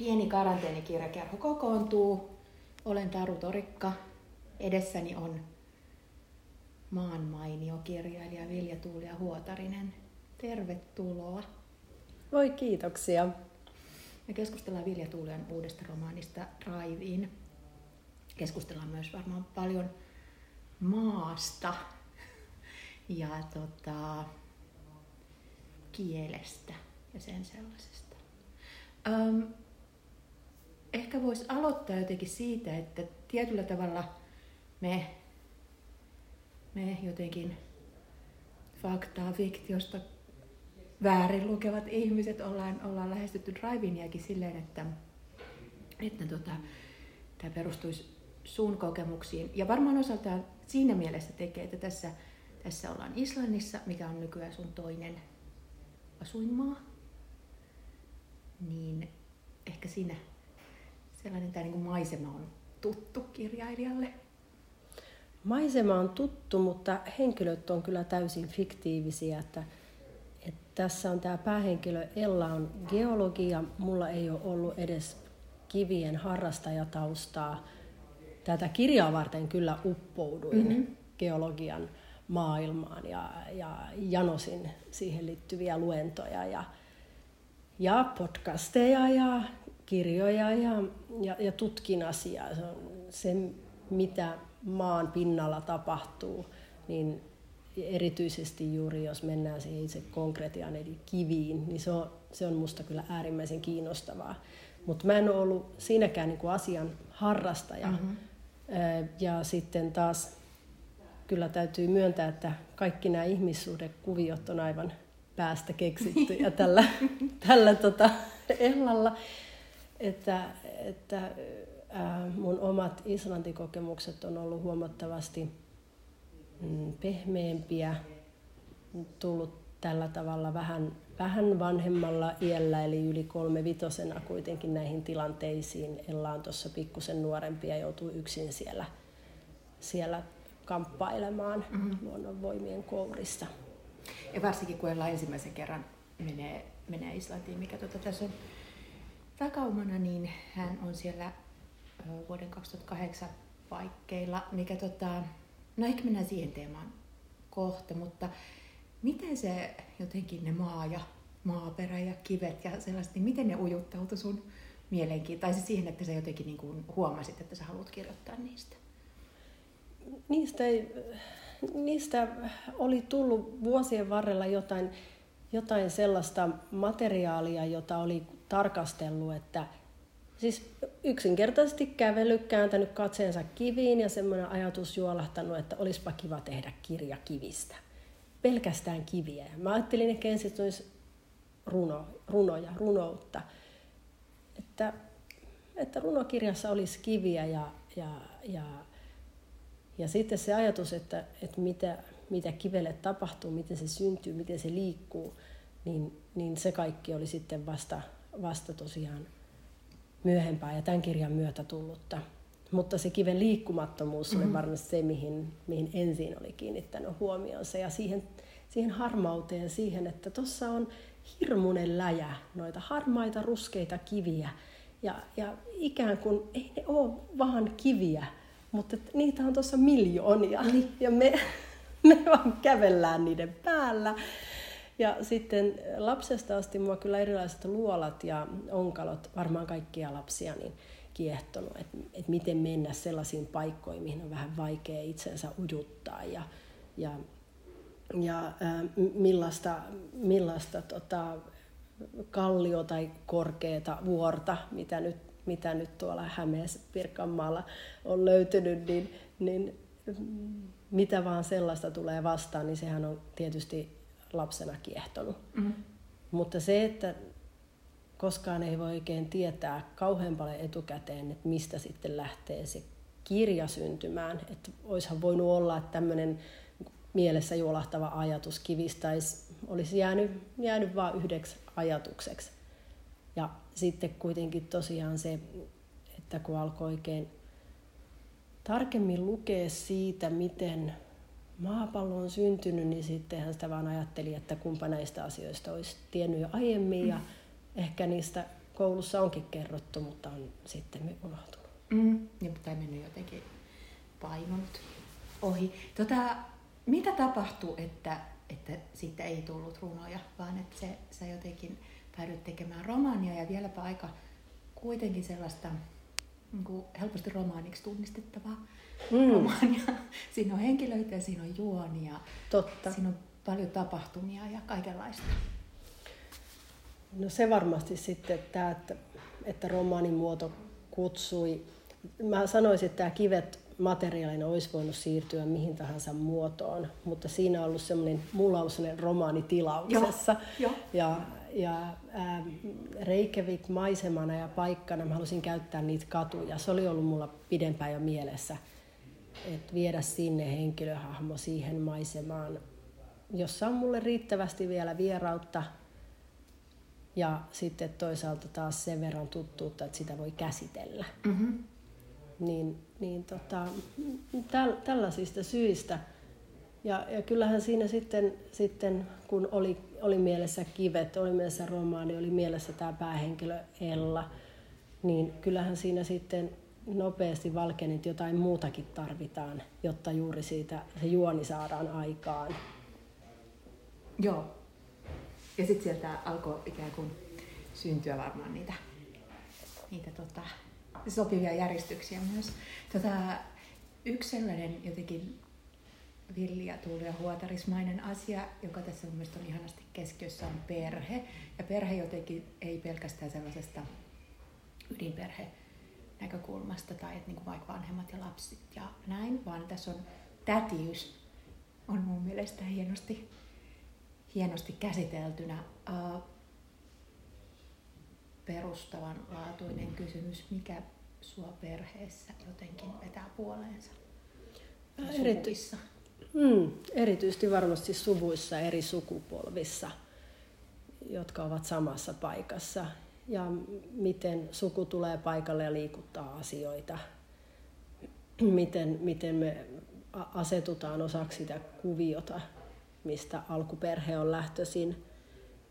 Pieni karanteenikirjakerho kokoontuu. Olen Taru Torikka. Edessäni on maan mainio kirjailija Vilja Tuulia Huotarinen. Tervetuloa. Voi kiitoksia. Me keskustellaan Vilja Tuulian uudesta romaanista Raiviin. Keskustellaan myös varmaan paljon maasta ja tota, kielestä ja sen sellaisesta. Öm, ehkä voisi aloittaa jotenkin siitä, että tietyllä tavalla me, me jotenkin faktaa fiktiosta väärin lukevat ihmiset ollaan, ollaan lähestytty Driviniakin silleen, että, että tota, tämä perustuisi sun kokemuksiin. Ja varmaan osaltaan siinä mielessä tekee, että tässä, tässä ollaan Islannissa, mikä on nykyään sun toinen asuinmaa. Niin ehkä siinä sellainen tämä niin maisema on tuttu kirjailijalle. Maisema on tuttu, mutta henkilöt on kyllä täysin fiktiivisiä. Että, että tässä on tämä päähenkilö Ella on geologia. Mulla ei ole ollut edes kivien harrastajataustaa. Tätä kirjaa varten kyllä uppouduin mm-hmm. geologian maailmaan ja, ja janosin siihen liittyviä luentoja ja, ja podcasteja ja kirjoja ja, ja, ja tutkin asiaa. Se, on se, mitä maan pinnalla tapahtuu, niin erityisesti juuri jos mennään siihen itse konkretiaan eli kiviin, niin se on, se on musta kyllä äärimmäisen kiinnostavaa. Mutta mä en ole ollut siinäkään niin kuin asian harrastaja. Mm-hmm. Ja sitten taas kyllä täytyy myöntää, että kaikki nämä ihmissuhdekuviot on aivan päästä keksittyjä tällä, tällä tota, Ellalla että, että mun omat islantikokemukset on ollut huomattavasti mm, pehmeämpiä, tullut tällä tavalla vähän, vähän vanhemmalla iällä, eli yli kolme vitosena kuitenkin näihin tilanteisiin. Ella on tuossa pikkusen nuorempi ja joutuu yksin siellä, siellä kamppailemaan mm-hmm. luonnonvoimien kourissa. Ja varsinkin kun Ella ensimmäisen kerran menee, menee Islantiin, mikä tuota tässä on takaumana, niin hän on siellä vuoden 2008 paikkeilla, mikä tota, no ehkä mennään siihen teemaan kohta, mutta miten se jotenkin ne maa ja maaperä ja kivet ja sellaiset, niin miten ne ujuttautui sun mielenkiin, tai siihen, että sä jotenkin niin kuin huomasit, että sä haluat kirjoittaa niistä? Niistä, ei, niistä oli tullut vuosien varrella jotain, jotain sellaista materiaalia, jota oli tarkastellut, että siis yksinkertaisesti kävellyt, kääntänyt katseensa kiviin ja semmoinen ajatus juolahtanut, että olisipa kiva tehdä kirja kivistä. Pelkästään kiviä. Mä ajattelin ehkä ensin, että olisi runo, runoja, runoutta. Että, että runokirjassa olisi kiviä ja, ja, ja, ja sitten se ajatus, että, että mitä, mitä kivelle tapahtuu, miten se syntyy, miten se liikkuu, niin, niin se kaikki oli sitten vasta vasta tosiaan myöhempää ja tämän kirjan myötä tullutta. Mutta se kiven liikkumattomuus oli mm-hmm. varmasti se, mihin, mihin ensin oli kiinnittänyt huomionsa. Ja siihen, siihen harmauteen, siihen, että tuossa on hirmuinen läjä, noita harmaita, ruskeita kiviä. Ja, ja ikään kuin ei ne ole vaan kiviä, mutta niitä on tuossa miljoonia. Niin. Ja me, me vaan kävellään niiden päällä. Ja sitten lapsesta asti mua kyllä erilaiset luolat ja onkalot, varmaan kaikkia lapsia, niin kiehtonut, että, että miten mennä sellaisiin paikkoihin, mihin on vähän vaikea itsensä ujuttaa ja, ja, ja äh, millaista, millaista tota, kallio tai korkeata vuorta, mitä nyt, mitä nyt tuolla Hämeessä Pirkanmaalla on löytynyt, niin, niin mitä vaan sellaista tulee vastaan, niin sehän on tietysti lapsena kiehtonut. Mm-hmm. Mutta se, että koskaan ei voi oikein tietää kauhean paljon etukäteen, että mistä sitten lähtee se kirja syntymään. Että olisihan voinut olla, että tämmöinen mielessä juolahtava ajatus kivistä olisi jäänyt, jäänyt vain yhdeksi ajatukseksi. Ja sitten kuitenkin tosiaan se, että kun alkoi oikein tarkemmin lukea siitä, miten maapallo on syntynyt, niin sitten hän sitä vaan ajatteli, että kumpa näistä asioista olisi tiennyt jo aiemmin ja mm. ehkä niistä koulussa onkin kerrottu, mutta on sitten unohtunut. Mm, ja, tai mennyt jotenkin painunut ohi. Tota, mitä tapahtui, että, että siitä ei tullut runoja, vaan että se, sä jotenkin päädyit tekemään romaania ja vieläpä aika kuitenkin sellaista niin kuin helposti romaaniksi tunnistettavaa mm. romaania. Siinä on henkilöitä ja siinä on juonia. Totta. Siinä on paljon tapahtumia ja kaikenlaista. No se varmasti sitten, että, että, että romaanin muoto kutsui. Mä sanoisin, että tämä kivet materiaalina olisi voinut siirtyä mihin tahansa muotoon, mutta siinä on ollut semmoinen, mulla on semmoinen romaani tilauksessa. Joo, jo. Ja, ja äh, Reykjavik maisemana ja paikkana mä halusin käyttää niitä katuja. Se oli ollut mulla pidempään jo mielessä, että viedä sinne henkilöhahmo siihen maisemaan, jossa on mulle riittävästi vielä vierautta ja sitten toisaalta taas sen verran tuttuutta, että sitä voi käsitellä. Mm-hmm. Niin, niin tota, täl, tällaisista syistä. Ja, ja kyllähän siinä sitten, sitten kun oli, oli mielessä kivet, oli mielessä romaani, oli mielessä tämä päähenkilö Ella, niin kyllähän siinä sitten nopeasti valkeni, että jotain muutakin tarvitaan, jotta juuri siitä se juoni saadaan aikaan. Joo. Ja sitten sieltä alkoi ikään kuin syntyä varmaan niitä, niitä tota, sopivia järjestyksiä myös. Tota, yksi sellainen jotenkin villi ja tuuli ja huotarismainen asia, joka tässä mun mielestä on ihanasti keskiössä, on perhe. Ja perhe jotenkin ei pelkästään sellaisesta ydinperhe näkökulmasta tai että niin vaikka vanhemmat ja lapset ja näin, vaan tässä on tätiys on mun mielestä hienosti, hienosti käsiteltynä. Uh, perustavanlaatuinen kysymys, mikä sua perheessä jotenkin vetää puoleensa? Erity- mm, erityisesti varmasti suvuissa eri sukupolvissa, jotka ovat samassa paikassa. Ja miten suku tulee paikalle ja liikuttaa asioita. Miten, miten me asetutaan osaksi sitä kuviota, mistä alkuperhe on lähtöisin.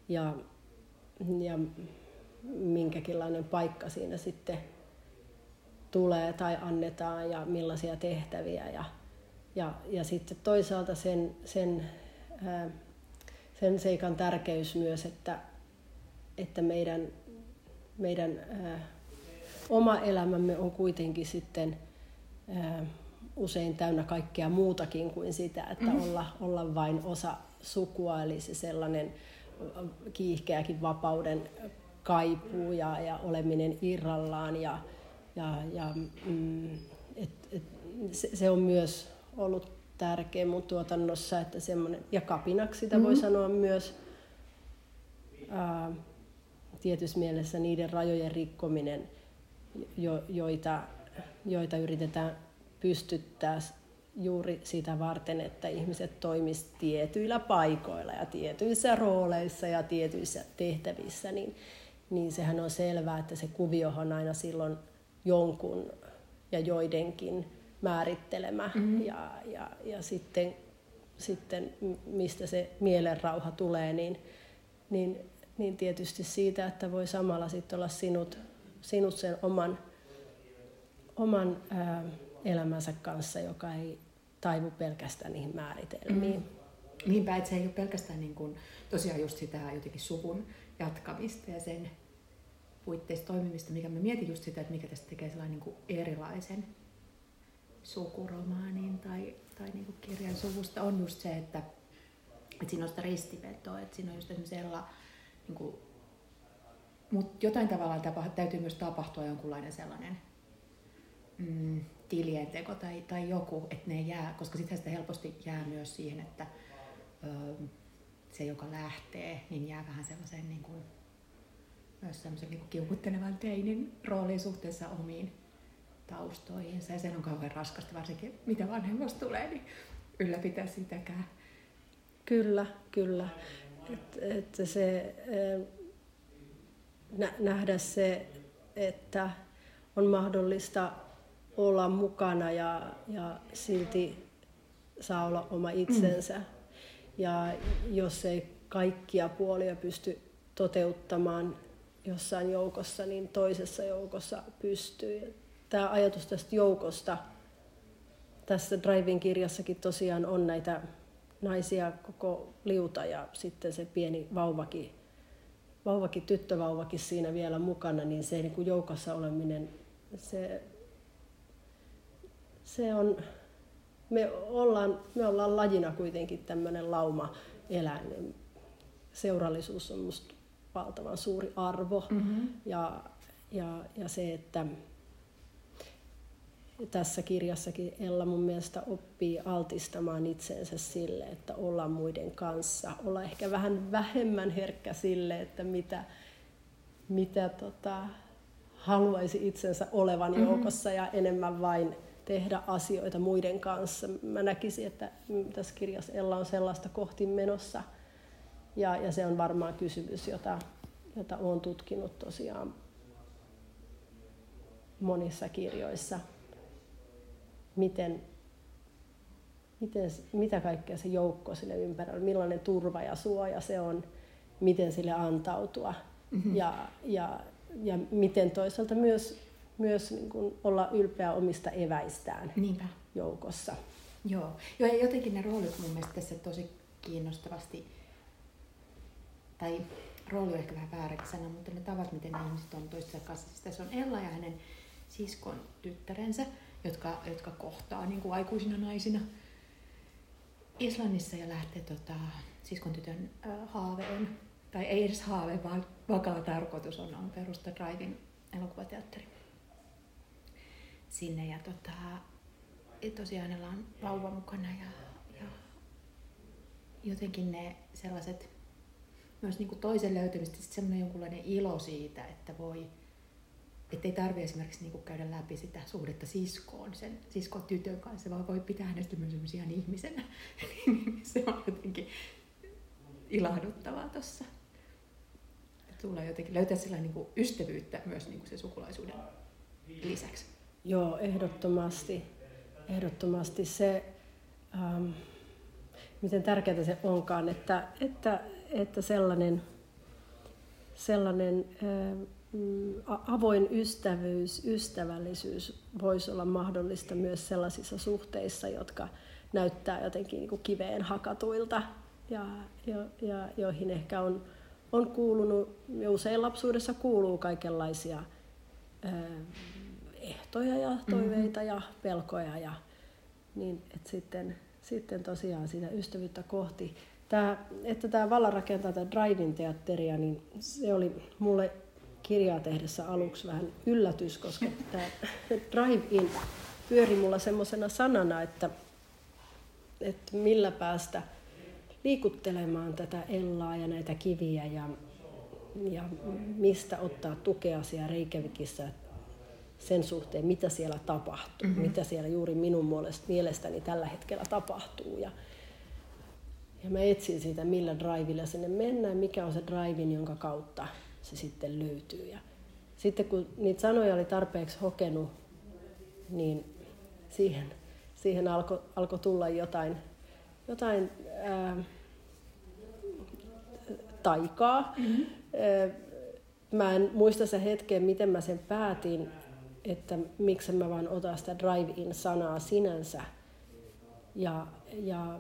Ja, ja minkäkinlainen paikka siinä sitten tulee tai annetaan ja millaisia tehtäviä. Ja, ja, ja sitten toisaalta sen, sen, ää, sen seikan tärkeys myös, että, että meidän, meidän ää, oma elämämme on kuitenkin sitten ää, usein täynnä kaikkea muutakin kuin sitä, että mm. olla, olla vain osa sukua, eli se sellainen kiihkeäkin vapauden kaipuu ja, ja oleminen irrallaan. Ja, ja, ja mm, et, et, se, se on myös ollut tärkeä mun tuotannossa, että semmoinen, ja kapinaksi sitä mm-hmm. voi sanoa myös ää, tietyssä mielessä niiden rajojen rikkominen, jo, joita, joita yritetään pystyttää juuri sitä varten, että ihmiset toimisivat tietyillä paikoilla ja tietyissä rooleissa ja tietyissä tehtävissä, niin niin sehän on selvää, että se kuvio on aina silloin jonkun ja joidenkin määrittelemä. Mm-hmm. Ja, ja, ja sitten, sitten mistä se mielenrauha tulee, niin, niin, niin tietysti siitä, että voi samalla sitten olla sinut, sinut sen oman, oman ää, elämänsä kanssa, joka ei taivu pelkästään niihin määritelmiin. Mm-hmm. Niinpä, että se ei ole pelkästään niin kuin, tosiaan just sitä jotenkin suvun jatkamista ja sen puitteissa toimimista, mikä mä mietin just sitä, että mikä tästä tekee sellainen niin kuin erilaisen sukuromaanin tai, tai niin kuin kirjan suvusta, on just se, että, että siinä on sitä ristivetoa, että siinä on just esimerkiksi niin kuin, mutta jotain tavalla tapa, täytyy myös tapahtua jonkunlainen sellainen mm, tilienteko tai, tai joku, että ne jää, koska sitten sitä helposti jää myös siihen, että ö, se, joka lähtee, niin jää vähän sellaiseen niin kuin, myös semmoisen niin kiukuttelevan teinin rooliin suhteessa omiin taustoihinsa. Ja sen on kauhean raskasta, varsinkin mitä vanhemmasta tulee, niin ylläpitää sitäkään. Kyllä, kyllä. Että et se, nä, nähdä se, että on mahdollista olla mukana ja, ja silti saa olla oma itsensä. Mm. Ja jos ei kaikkia puolia pysty toteuttamaan jossain joukossa, niin toisessa joukossa pystyy. Tämä ajatus tästä joukosta, tässä Drivin kirjassakin tosiaan on näitä naisia koko liuta ja sitten se pieni vauvakin, vauvakin tyttövauvakin siinä vielä mukana, niin se niin kuin joukossa oleminen, se, se on, me ollaan, me ollaan lajina kuitenkin tämmöinen lauma eläin. Seurallisuus on musta valtavan suuri arvo. Mm-hmm. Ja, ja, ja se, että tässä kirjassakin Ella mun mielestä oppii altistamaan itseensä sille, että olla muiden kanssa. Olla ehkä vähän vähemmän herkkä sille, että mitä, mitä tota, haluaisi itsensä olevan mm-hmm. joukossa ja enemmän vain tehdä asioita muiden kanssa. Mä näkisin, että tässä kirjassa Ella on sellaista kohti menossa. Ja, ja se on varmaan kysymys, jota, jota olen tutkinut tosiaan monissa kirjoissa miten, miten, mitä kaikkea se joukko sille ympärillä, millainen turva ja suoja se on, miten sille antautua mm-hmm. ja, ja, ja miten toisaalta myös, myös niin kuin olla ylpeä omista eväistään Niinpä. joukossa. Joo. Joo, ja jotenkin ne roolit mun mielestä tässä tosi kiinnostavasti, tai rooli on ehkä vähän vääräkin sana, mutta ne tavat, miten ne ihmiset on toistensa kanssa. Siis tässä on Ella ja hänen siskon tyttärensä, jotka, jotka kohtaa niin kuin aikuisina naisina Islannissa ja lähtee tota, siskon tytön äh, haave on, tai ei edes haave, vaan vakaa tarkoitus on, on perustaa Drivin elokuvateatteri sinne. Ja tota, ja tosiaan hänellä on vauva mukana ja, ja jotenkin ne sellaiset myös niin kuin toisen löytymistä, semmoinen jonkunlainen ilo siitä, että voi että ei tarvitse esimerkiksi niin käydä läpi sitä suhdetta siskoon, sen siskon tytön kanssa, vaan voi pitää hänestä myös ihan ihmisenä. se on jotenkin ilahduttavaa tuossa. Tulee jotenkin löytää sellainen niin ystävyyttä myös niin se sukulaisuuden lisäksi. Joo, ehdottomasti. Ehdottomasti se, ähm, miten tärkeää se onkaan, että, että, että sellainen, sellainen äh, Mm, avoin ystävyys, ystävällisyys voisi olla mahdollista myös sellaisissa suhteissa, jotka näyttää jotenkin niin kuin kiveen hakatuilta ja, ja, ja joihin ehkä on, on kuulunut, ja usein lapsuudessa kuuluu kaikenlaisia ää, ehtoja ja toiveita mm-hmm. ja pelkoja, ja, niin että sitten, sitten tosiaan sitä ystävyyttä kohti. Tämä, että tämä Valla rakentaa tätä Driving teatteria, niin se oli mulle kirjaa tehdessä aluksi vähän yllätys, koska tämä drive-in pyöri mulla semmoisena sanana, että, että millä päästä liikuttelemaan tätä Ellaa ja näitä kiviä ja, ja mistä ottaa tukea siellä Reykjavikissa sen suhteen, mitä siellä tapahtuu, mm-hmm. mitä siellä juuri minun mielestäni tällä hetkellä tapahtuu. Ja, ja mä etsin siitä, millä drivilla sinne mennään, mikä on se drivin, jonka kautta se sitten löytyy. Ja sitten kun niitä sanoja oli tarpeeksi hokenut, niin siihen, siihen alkoi alko tulla jotain, jotain ää, taikaa. Mm-hmm. Mä en muista se hetken, miten mä sen päätin, että miksi mä vaan otan sitä drive-in-sanaa sinänsä. Ja, ja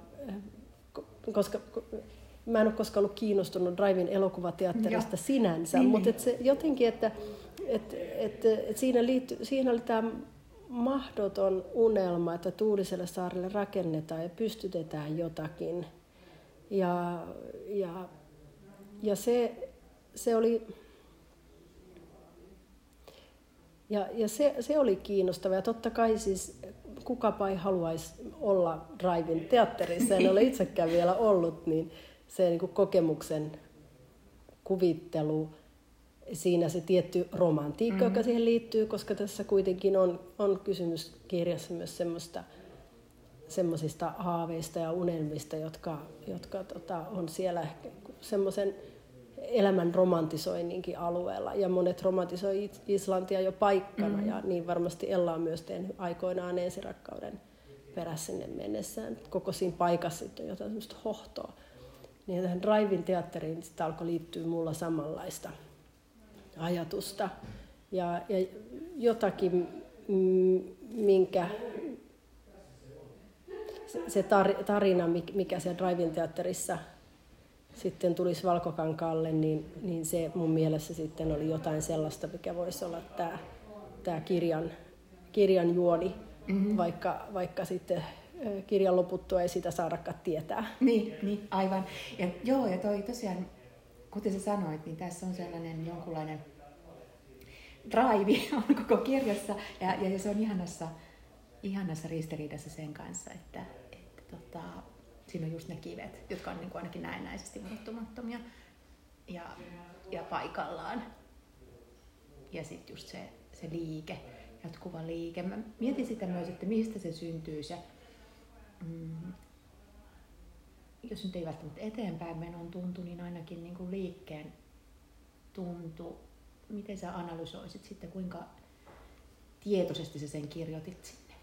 koska mä en ole koskaan ollut kiinnostunut Drivein elokuvateatterista Joo. sinänsä, niin, mutta et se jotenkin, että et, et, et siinä, liitty, siinä oli tämä mahdoton unelma, että Tuuliselle saarelle rakennetaan ja pystytetään jotakin. Ja, ja, ja se, se oli... Ja, ja se, se oli kiinnostava. Ja totta kai siis kukapa ei haluaisi olla Drivein teatterissa, en ole itsekään vielä ollut, niin, se niin kuin kokemuksen kuvittelu, siinä se tietty romantiikka, mm-hmm. joka siihen liittyy, koska tässä kuitenkin on, on kysymys kirjassa myös semmoista, semmoisista haaveista ja unelmista, jotka, jotka tota, on siellä semmoisen elämän romantisoinninkin alueella. Ja monet romantisoi Islantia jo paikkana, mm-hmm. ja niin varmasti Ella on myös tehnyt aikoinaan ensirakkauden perässä sinne mennessään. Koko siinä paikassa on jotain semmoista hohtoa niin tähän Drive-in teatteriin sitä alkoi liittyä mulla samanlaista ajatusta ja, ja jotakin, minkä se tarina, mikä se Drive-in teatterissa sitten tulisi Valkokankaalle, niin, niin se mun mielessä sitten oli jotain sellaista, mikä voisi olla tämä, tämä kirjan, kirjan juoni, mm-hmm. vaikka, vaikka sitten kirjan loputtua ei sitä saadakaan tietää. Niin, niin aivan. Ja, joo, ja toi tosiaan, kuten sä sanoit, niin tässä on sellainen jonkunlainen drive on koko kirjassa, ja, ja se on ihanassa, ihanassa ristiriidassa sen kanssa, että, että tota, siinä on just ne kivet, jotka on niin kuin ainakin näennäisesti muuttumattomia ja, ja paikallaan. Ja sitten just se, se liike, jatkuva liike. Mä mietin sitä myös, että mistä se syntyy se, mm, jos nyt ei välttämättä eteenpäin menon tuntu, niin ainakin niin kuin liikkeen tuntu. Miten sä analysoisit sitten, kuinka tietoisesti sä sen kirjoitit sinne?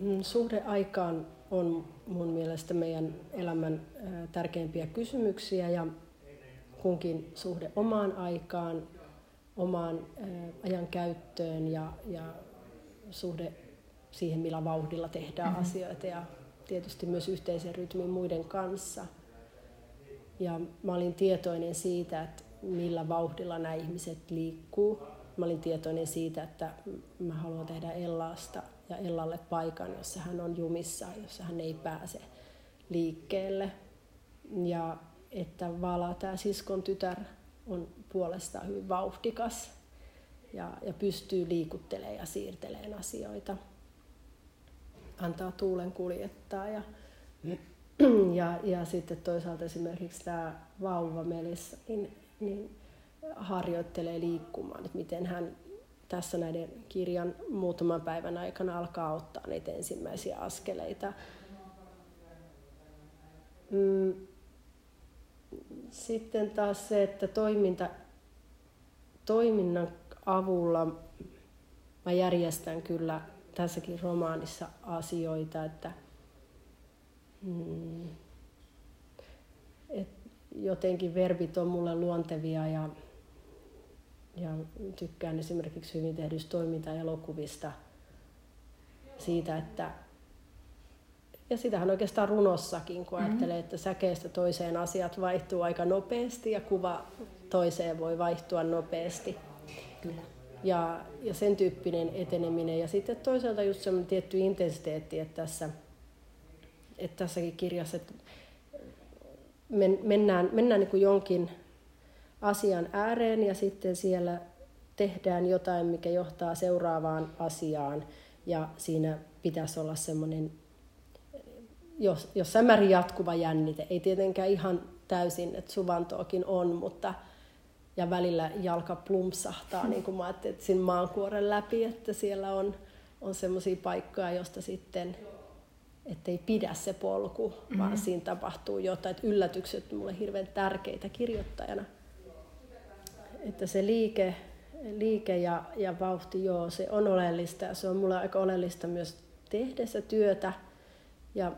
Mm, suhde aikaan on mun mielestä meidän elämän tärkeimpiä kysymyksiä ja kunkin suhde omaan aikaan, omaan ajan käyttöön ja, ja suhde siihen, millä vauhdilla tehdään mm-hmm. asioita ja tietysti myös yhteisen rytmin muiden kanssa. Ja mä olin tietoinen siitä, että millä vauhdilla nämä ihmiset liikkuu. Mä olin tietoinen siitä, että mä haluan tehdä Ellasta ja Ellalle paikan, jossa hän on jumissa, jossa hän ei pääse liikkeelle. Ja että Vala, tämä siskon tytär, on puolestaan hyvin vauhdikas ja, ja pystyy liikuttelemaan ja siirtelemään asioita. Antaa tuulen kuljettaa ja, ja, ja sitten toisaalta esimerkiksi tämä vauva Melissa niin, niin harjoittelee liikkumaan, että miten hän tässä näiden kirjan muutaman päivän aikana alkaa ottaa niitä ensimmäisiä askeleita. Mm. Sitten taas se, että toiminta, toiminnan avulla mä järjestän kyllä tässäkin romaanissa asioita, että mm, et jotenkin verbit on mulle luontevia ja ja tykkään esimerkiksi hyvin tehdyistä toimintaelokuvista siitä, että ja sitähän oikeastaan runossakin, kun mm-hmm. ajattelee, että säkeestä toiseen asiat vaihtuu aika nopeasti ja kuva toiseen voi vaihtua nopeasti. Kyllä. Ja, ja sen tyyppinen eteneminen. Ja sitten toisaalta just semmoinen tietty intensiteetti, että, tässä, että tässäkin kirjassa että men, mennään, mennään niin kuin jonkin asian ääreen ja sitten siellä tehdään jotain, mikä johtaa seuraavaan asiaan ja siinä pitäisi olla semmoinen jos, jos jatkuva jännite, ei tietenkään ihan täysin, että suvantoakin on, mutta ja välillä jalka plumpsahtaa, niin kuin mä ajattelin, että siinä maankuoren läpi, että siellä on, on semmoisia paikkoja, josta sitten ettei pidä se polku, mm-hmm. vaan siinä tapahtuu jotain. Että yllätykset on mulle hirveän tärkeitä kirjoittajana että se liike, liike ja, ja vauhti, joo, se on oleellista ja se on mulle aika oleellista myös tehdessä työtä ja,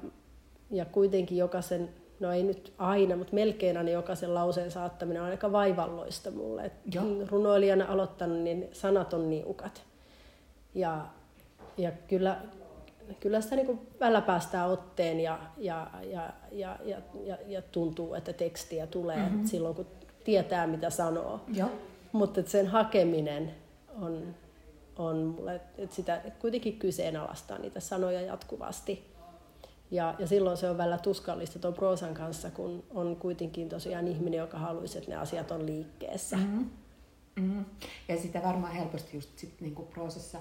ja kuitenkin jokaisen, no ei nyt aina, mutta melkein aina jokaisen lauseen saattaminen on aika vaivalloista mulle. Et runoilijana aloittanut, niin sanat on niukat. Ja, ja kyllä, kyllä sitä niin välillä päästään otteen ja, ja, ja, ja, ja, ja, ja tuntuu, että tekstiä tulee mm-hmm. silloin, kun tietää, mitä sanoo. Joo. Mutta sen hakeminen on, on mulle, että sitä kuitenkin kyseenalaistaa niitä sanoja jatkuvasti. Ja, ja silloin se on välillä tuskallista tuon proosan kanssa, kun on kuitenkin tosiaan ihminen, joka haluaisi, että ne asiat on liikkeessä. Mm-hmm. Mm-hmm. Ja sitä varmaan helposti just sit niinku proosassa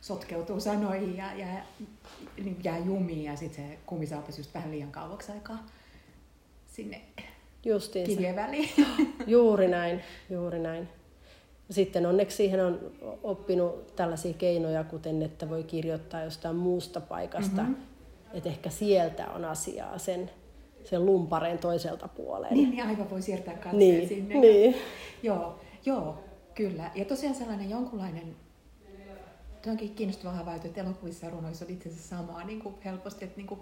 sotkeutuu sanoihin ja, ja, niin jää jumiin ja sitten se kumisaapas just vähän liian kauaksi aikaa sinne Justiinsa. kivien väliin. Juuri näin, juuri näin. Sitten onneksi siihen on oppinut tällaisia keinoja, kuten että voi kirjoittaa jostain muusta paikasta, mm-hmm. Että ehkä sieltä on asiaa sen, sen lumpareen toiselta puoleen. Niin, niin aivan voi siirtää katseen niin, sinne. Niin. Joo, joo, kyllä. Ja tosiaan sellainen jonkunlainen, tuo onkin kiinnostava havaita, että elokuvissa ja runoissa on itse asiassa samaa niin kuin helposti, että niin kuin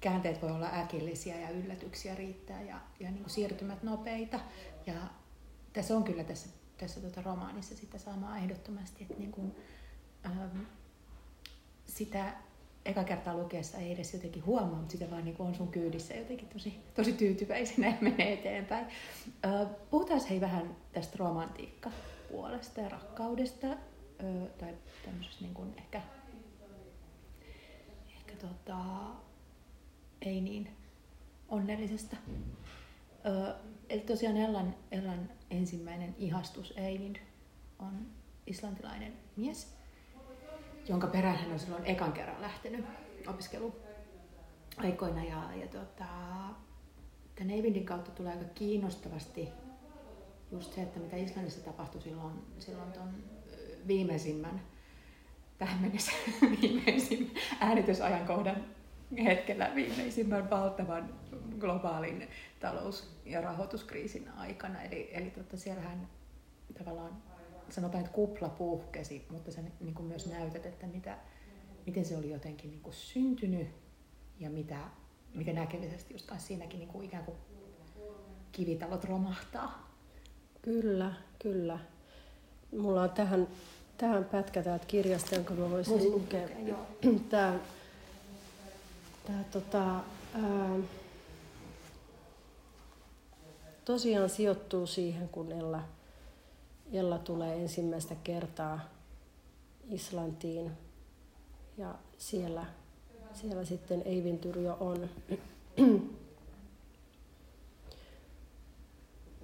käänteet voi olla äkillisiä ja yllätyksiä riittää ja, ja niin kuin siirtymät nopeita. Ja, tässä on kyllä tässä, tässä tota romaanissa sitä samaa ehdottomasti, että niin kuin, ähm, sitä eka kertaa lukiessa ei edes jotenkin huomaa, mutta sitä vaan niin on sun kyydissä jotenkin tosi, tosi tyytyväisenä ja menee eteenpäin. Puhutaan hei vähän tästä romantiikka-puolesta ja rakkaudesta, tai tämmöisestä niin kuin ehkä, ehkä tota, ei niin onnellisesta. Eli tosiaan Ellan, Ellan ensimmäinen ihastus Eivind on islantilainen mies, jonka perään hän on silloin ekan kerran lähtenyt opiskeluaikoina. Ja, ja tota, tämän Eivindin kautta tulee aika kiinnostavasti just se, että mitä Islannissa tapahtui silloin, silloin ton viimeisimmän, tähän mennessä viimeisimmän äänitysajankohdan hetkellä viimeisimmän valtavan globaalin talous- ja rahoituskriisin aikana. Eli, eli totta, siellähän tavallaan sanotaan, että kupla puhkesi, mutta sä niin kuin myös näytät, että mitä, miten se oli jotenkin niin kuin syntynyt ja mitä, miten näkemisesti just siinäkin niin kuin ikään kuin kivitalot romahtaa. Kyllä, kyllä. Mulla on tähän, tähän pätkä täältä kirjasta, jonka mä voisin lukea. Tämä Tämä tota, ää, tosiaan sijoittuu siihen, kun Ella, Ella tulee ensimmäistä kertaa Islantiin ja siellä, siellä sitten Eivintyr jo on.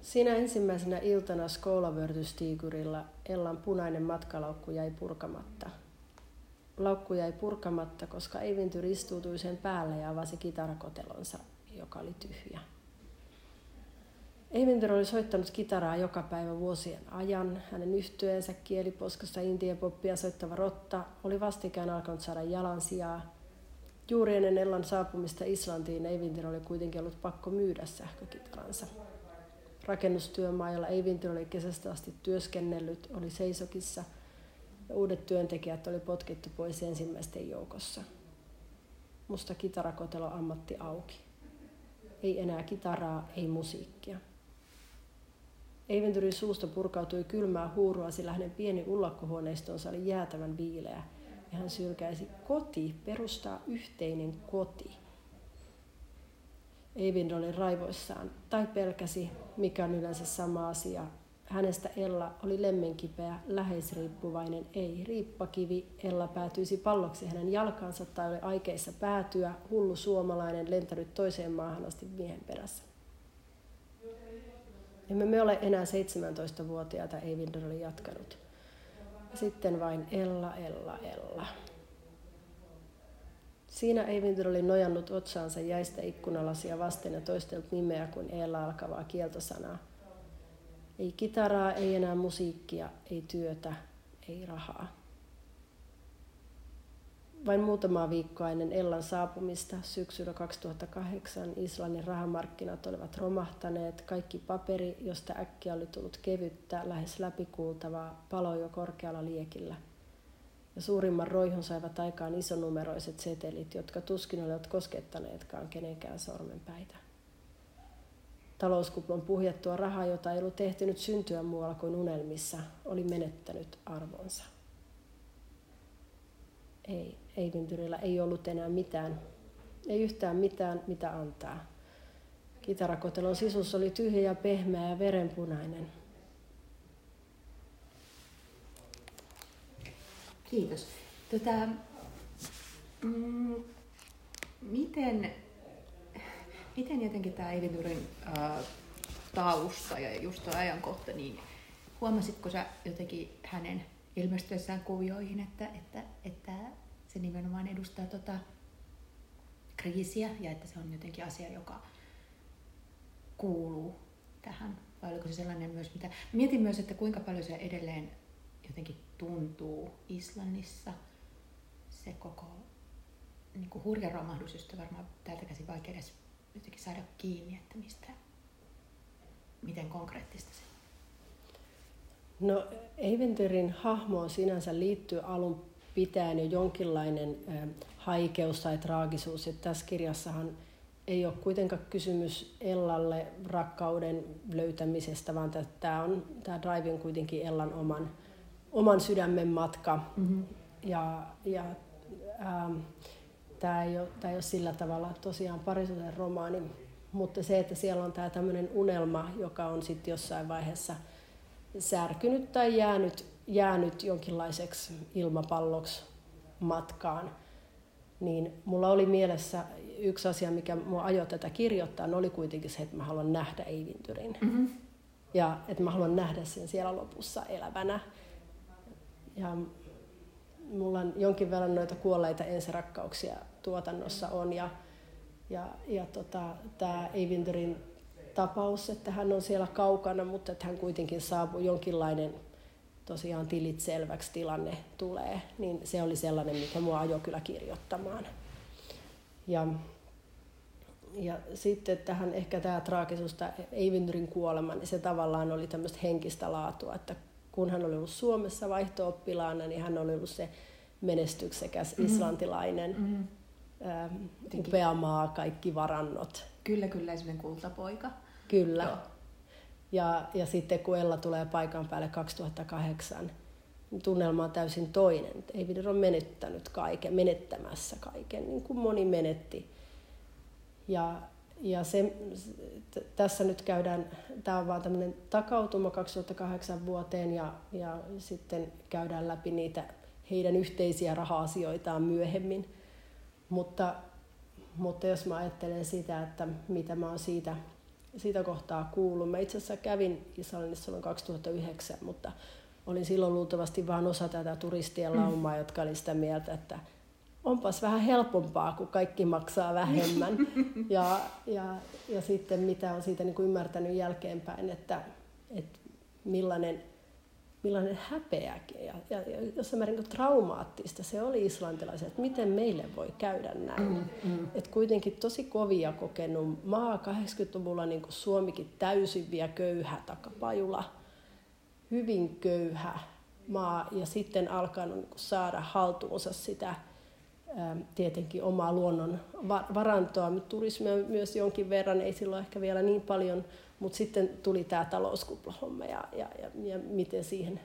Siinä ensimmäisenä iltana Skoulavörtystigurilla Ellan punainen matkalaukku jäi purkamatta – laukku jäi purkamatta, koska Eivintyr istuutui sen päälle ja avasi kitarakotelonsa, joka oli tyhjä. Eivintyr oli soittanut kitaraa joka päivä vuosien ajan. Hänen yhtyeensä kieliposkasta indiepoppia soittava Rotta oli vastikään alkanut saada jalansijaa. Juuri ennen Ellan saapumista Islantiin Eivintyr oli kuitenkin ollut pakko myydä sähkökitaransa. Rakennustyömaa, jolla Eivintyr oli kesästä asti työskennellyt, oli seisokissa – ja uudet työntekijät oli potkittu pois ensimmäisten joukossa. Musta kitarakotelo ammatti auki. Ei enää kitaraa, ei musiikkia. Eiventyrin suusta purkautui kylmää huurua, sillä hänen pieni ullakkohuoneistonsa oli jäätävän viileä. Ja hän sylkäisi koti, perustaa yhteinen koti. Eivind oli raivoissaan, tai pelkäsi, mikä on yleensä sama asia, Hänestä Ella oli lemmenkipeä, läheisriippuvainen, ei riippakivi. Ella päätyisi palloksi hänen jalkansa tai oli aikeissa päätyä, hullu suomalainen lentänyt toiseen maahan asti miehen perässä. Emme me ole enää 17-vuotiaita, Eivinder oli jatkanut. Sitten vain Ella, Ella, Ella. Siinä Eivinder oli nojannut otsaansa jäistä ikkunalasia vasten ja toistellut nimeä kuin Ella alkavaa kieltosanaa. Ei kitaraa, ei enää musiikkia, ei työtä, ei rahaa. Vain muutama viikkoa ennen Ellan saapumista syksyllä 2008 Islannin rahamarkkinat olivat romahtaneet. Kaikki paperi, josta äkkiä oli tullut kevyttä, lähes läpikuultavaa, paloi jo korkealla liekillä. Ja suurimman roihun saivat aikaan isonumeroiset setelit, jotka tuskin olivat koskettaneetkaan kenenkään sormenpäitä talouskuplan puhjettua rahaa, jota ei ollut ehtinyt syntyä muualla kuin unelmissa, oli menettänyt arvonsa. Ei, Eivintyrillä ei ollut enää mitään, ei yhtään mitään, mitä antaa. Kitarakotelon sisus oli tyhjä ja pehmeä ja verenpunainen. Kiitos. Tota, mm, miten miten jotenkin tämä Eivinurin äh, tausta ja just tuo ajankohta, niin huomasitko sä jotenkin hänen ilmestyessään kuvioihin, että, että, että se nimenomaan edustaa tota kriisiä ja että se on jotenkin asia, joka kuuluu tähän? Vai oliko se sellainen myös, mitä... Mietin myös, että kuinka paljon se edelleen jotenkin tuntuu Islannissa se koko niin kuin hurja romahdus, josta varmaan täältä käsin vaikea edes jotenkin saada kiinni, että mistä, miten konkreettista se? No Eiventyrin hahmoon sinänsä liittyy alun pitäen jo jonkinlainen haikeus tai traagisuus. Että tässä kirjassahan ei ole kuitenkaan kysymys Ellalle rakkauden löytämisestä, vaan tämä on tämä drive on kuitenkin Ellan oman, oman sydämen matka. Mm-hmm. Ja, ja ähm, tämä ei, ole, tämä ei ole sillä tavalla tosiaan parisuuden romaani, mutta se, että siellä on tämä tämmöinen unelma, joka on sitten jossain vaiheessa särkynyt tai jäänyt, jäänyt jonkinlaiseksi ilmapalloksi matkaan, niin mulla oli mielessä yksi asia, mikä mua ajoi tätä kirjoittaa, oli kuitenkin se, että mä haluan nähdä Eivintyrin. Mm-hmm. Ja että mä haluan nähdä sen siellä lopussa elävänä. Ja mulla on jonkin verran noita kuolleita ensirakkauksia tuotannossa on. Ja, ja, ja tota, tämä Eivintyrin tapaus, että hän on siellä kaukana, mutta että hän kuitenkin saapuu jonkinlainen tosiaan tilit selväksi tilanne tulee, niin se oli sellainen, mikä mua ajoi kyllä kirjoittamaan. Ja, ja sitten tähän ehkä tämä traagisuus, tämä Eivinryrin kuolema, niin se tavallaan oli tämmöistä henkistä laatua, että kun hän oli ollut Suomessa vaihto-oppilaana, niin hän oli ollut se menestyksekäs mm-hmm. islantilainen, mm-hmm. Ää, upea maa, kaikki varannot. Kyllä, kyllä, esimerkiksi kultapoika. Kyllä. Joo. Ja, ja sitten kun Ella tulee paikan päälle 2008, niin tunnelma on täysin toinen. Eivider on menettänyt kaiken, menettämässä kaiken, niin kuin moni menetti. Ja, ja se, t- tässä nyt käydään, tämä on vaan tämmöinen takautuma 2008 vuoteen ja, ja sitten käydään läpi niitä heidän yhteisiä raha-asioitaan myöhemmin. Mutta, mutta jos mä ajattelen sitä, että mitä mä oon siitä sitä kohtaa kuullut. Mä itse asiassa kävin Islannissa silloin 2009, mutta olin silloin luultavasti vain osa tätä turistien mm. laumaa, mm. jotka oli sitä mieltä, että onpas vähän helpompaa, kun kaikki maksaa vähemmän. ja, ja, ja sitten mitä on siitä niin kuin ymmärtänyt jälkeenpäin, että, että millainen millainen häpeäkin ja, ja, ja jossain määrin niin traumaattista se oli islantilaisille, että miten meille voi käydä näin. Mm, mm. Et kuitenkin tosi kovia kokenut maa 80-luvulla niin kuin Suomikin täysin vielä köyhä takapajula, hyvin köyhä maa ja sitten alkanut niin saada haltuunsa sitä tietenkin omaa luonnon varantoa, mutta turismia myös jonkin verran, ei silloin ehkä vielä niin paljon – mutta sitten tuli tämä talouskuplahomma ja, ja, ja, ja miten siihen,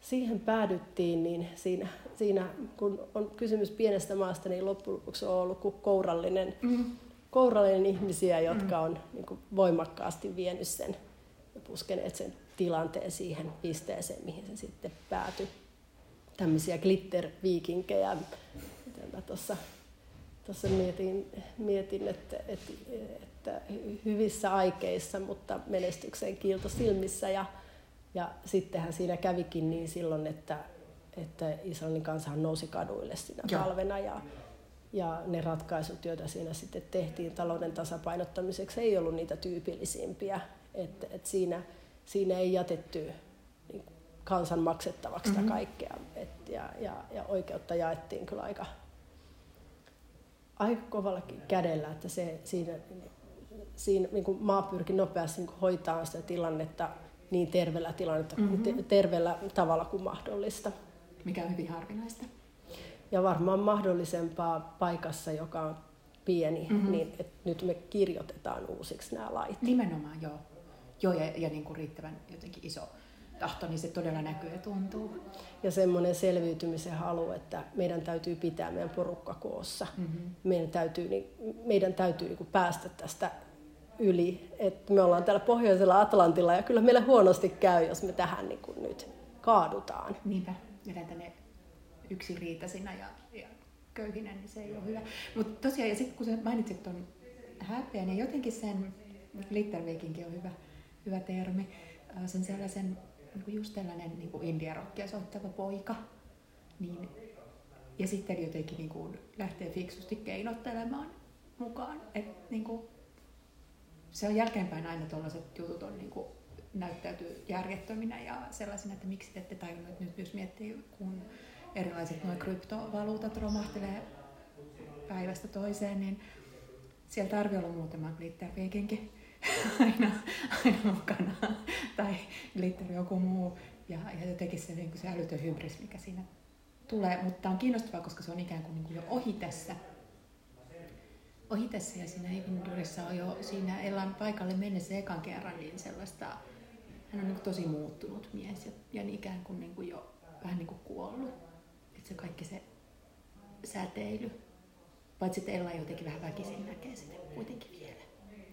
siihen päädyttiin, niin siinä, siinä, kun on kysymys pienestä maasta, niin loppujen lopuksi on ollut kuin kourallinen, mm. kourallinen ihmisiä, jotka on niin kuin voimakkaasti vienyt sen ja puskeneet sen tilanteen siihen pisteeseen, mihin se sitten päätyi. Tämmöisiä glitter-viikinkejä, mitä mä tuossa mietin, mietin että, että, että hyvissä aikeissa, mutta menestyksen kiilto silmissä. Ja, ja sittenhän siinä kävikin niin silloin, että, että Israelin kansahan nousi kaduille siinä Joo. talvena ja, ja ne ratkaisut, joita siinä sitten tehtiin talouden tasapainottamiseksi, ei ollut niitä tyypillisimpiä. Että, että siinä, siinä ei jätetty niin kansan maksettavaksi mm-hmm. kaikkea. Et, ja, ja, ja oikeutta jaettiin kyllä aika, aika kovallakin kädellä, että se, siinä siinä niin kuin maa pyrki nopeasti niin hoitaa sitä tilannetta niin terveellä, tilannetta, mm-hmm. terveellä tavalla kuin mahdollista. Mikä on hyvin harvinaista. Ja varmaan mahdollisempaa paikassa, joka on pieni, mm-hmm. niin että nyt me kirjoitetaan uusiksi nämä lait. Nimenomaan, joo. Joo, ja, ja niin kuin riittävän jotenkin iso tahto, niin se todella näkyy ja tuntuu. Ja semmoinen selviytymisen halu, että meidän täytyy pitää meidän porukka koossa. Mm-hmm. Meidän täytyy, niin, meidän täytyy niin kuin päästä tästä yli. että me ollaan täällä pohjoisella Atlantilla ja kyllä meillä huonosti käy, jos me tähän niin kuin nyt kaadutaan. Niinpä, mennään tänne yksi riitasina ja, ja köyhinen, niin se ei ole hyvä. Mutta tosiaan, ja sitten kun sä mainitsit tuon häpeän, niin jotenkin sen, glitterviikinkin on hyvä, hyvä termi, sen sellaisen niin kuin just tällainen niin indiarokkia soittava poika, niin, ja sitten jotenkin niin kuin lähtee fiksusti keinottelemaan mukaan. Et, niin kuin, se on jälkeenpäin aina tuollaiset jutut on niin kuin, näyttäytyy järjettöminä ja sellaisina, että miksi te ette tajunnut nyt, jos miettii, kun erilaiset nuo kryptovaluutat romahtelee päivästä toiseen, niin siellä tarvii olla muutama glitterviikinkin aina, aina mukana. tai glitter joku muu. Ja, ja jotenkin se, niin se älytön hybris, mikä siinä tulee. Mutta on kiinnostavaa, koska se on ikään kuin, niin kuin jo ohi tässä ohi tässä ja siinä Hivindurissa on jo siinä Ellan paikalle mennessä ekan kerran niin sellaista, hän on niin tosi muuttunut mies ja, ja niin ikään kuin, niin kuin jo vähän niin kuin kuollut. Että se kaikki se säteily, paitsi että Ella jotenkin vähän väkisin näkee sitä kuitenkin vielä.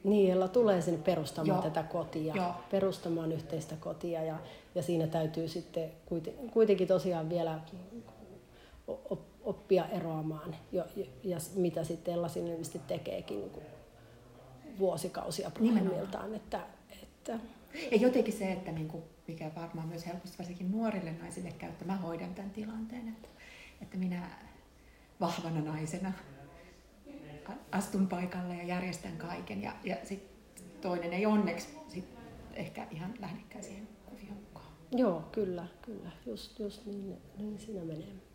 Niin, Ella tulee sinne perustamaan Joo. tätä kotia, Joo. perustamaan yhteistä kotia ja, ja siinä täytyy sitten kuitenkin tosiaan vielä oppia eroamaan ja, ja mitä sitten Ella sinne tekeekin niin kuin vuosikausia pohjimmiltaan. Että, että... Ja jotenkin se, että niin kuin, mikä varmaan myös helposti varsinkin nuorille naisille käy, että mä hoidan tämän tilanteen, että, että minä vahvana naisena astun paikalle ja järjestän kaiken ja, ja sit toinen ei onneksi sit ehkä ihan lähdekään siihen kuvioon mukaan. Joo, kyllä, kyllä. Just, just niin, niin siinä menee.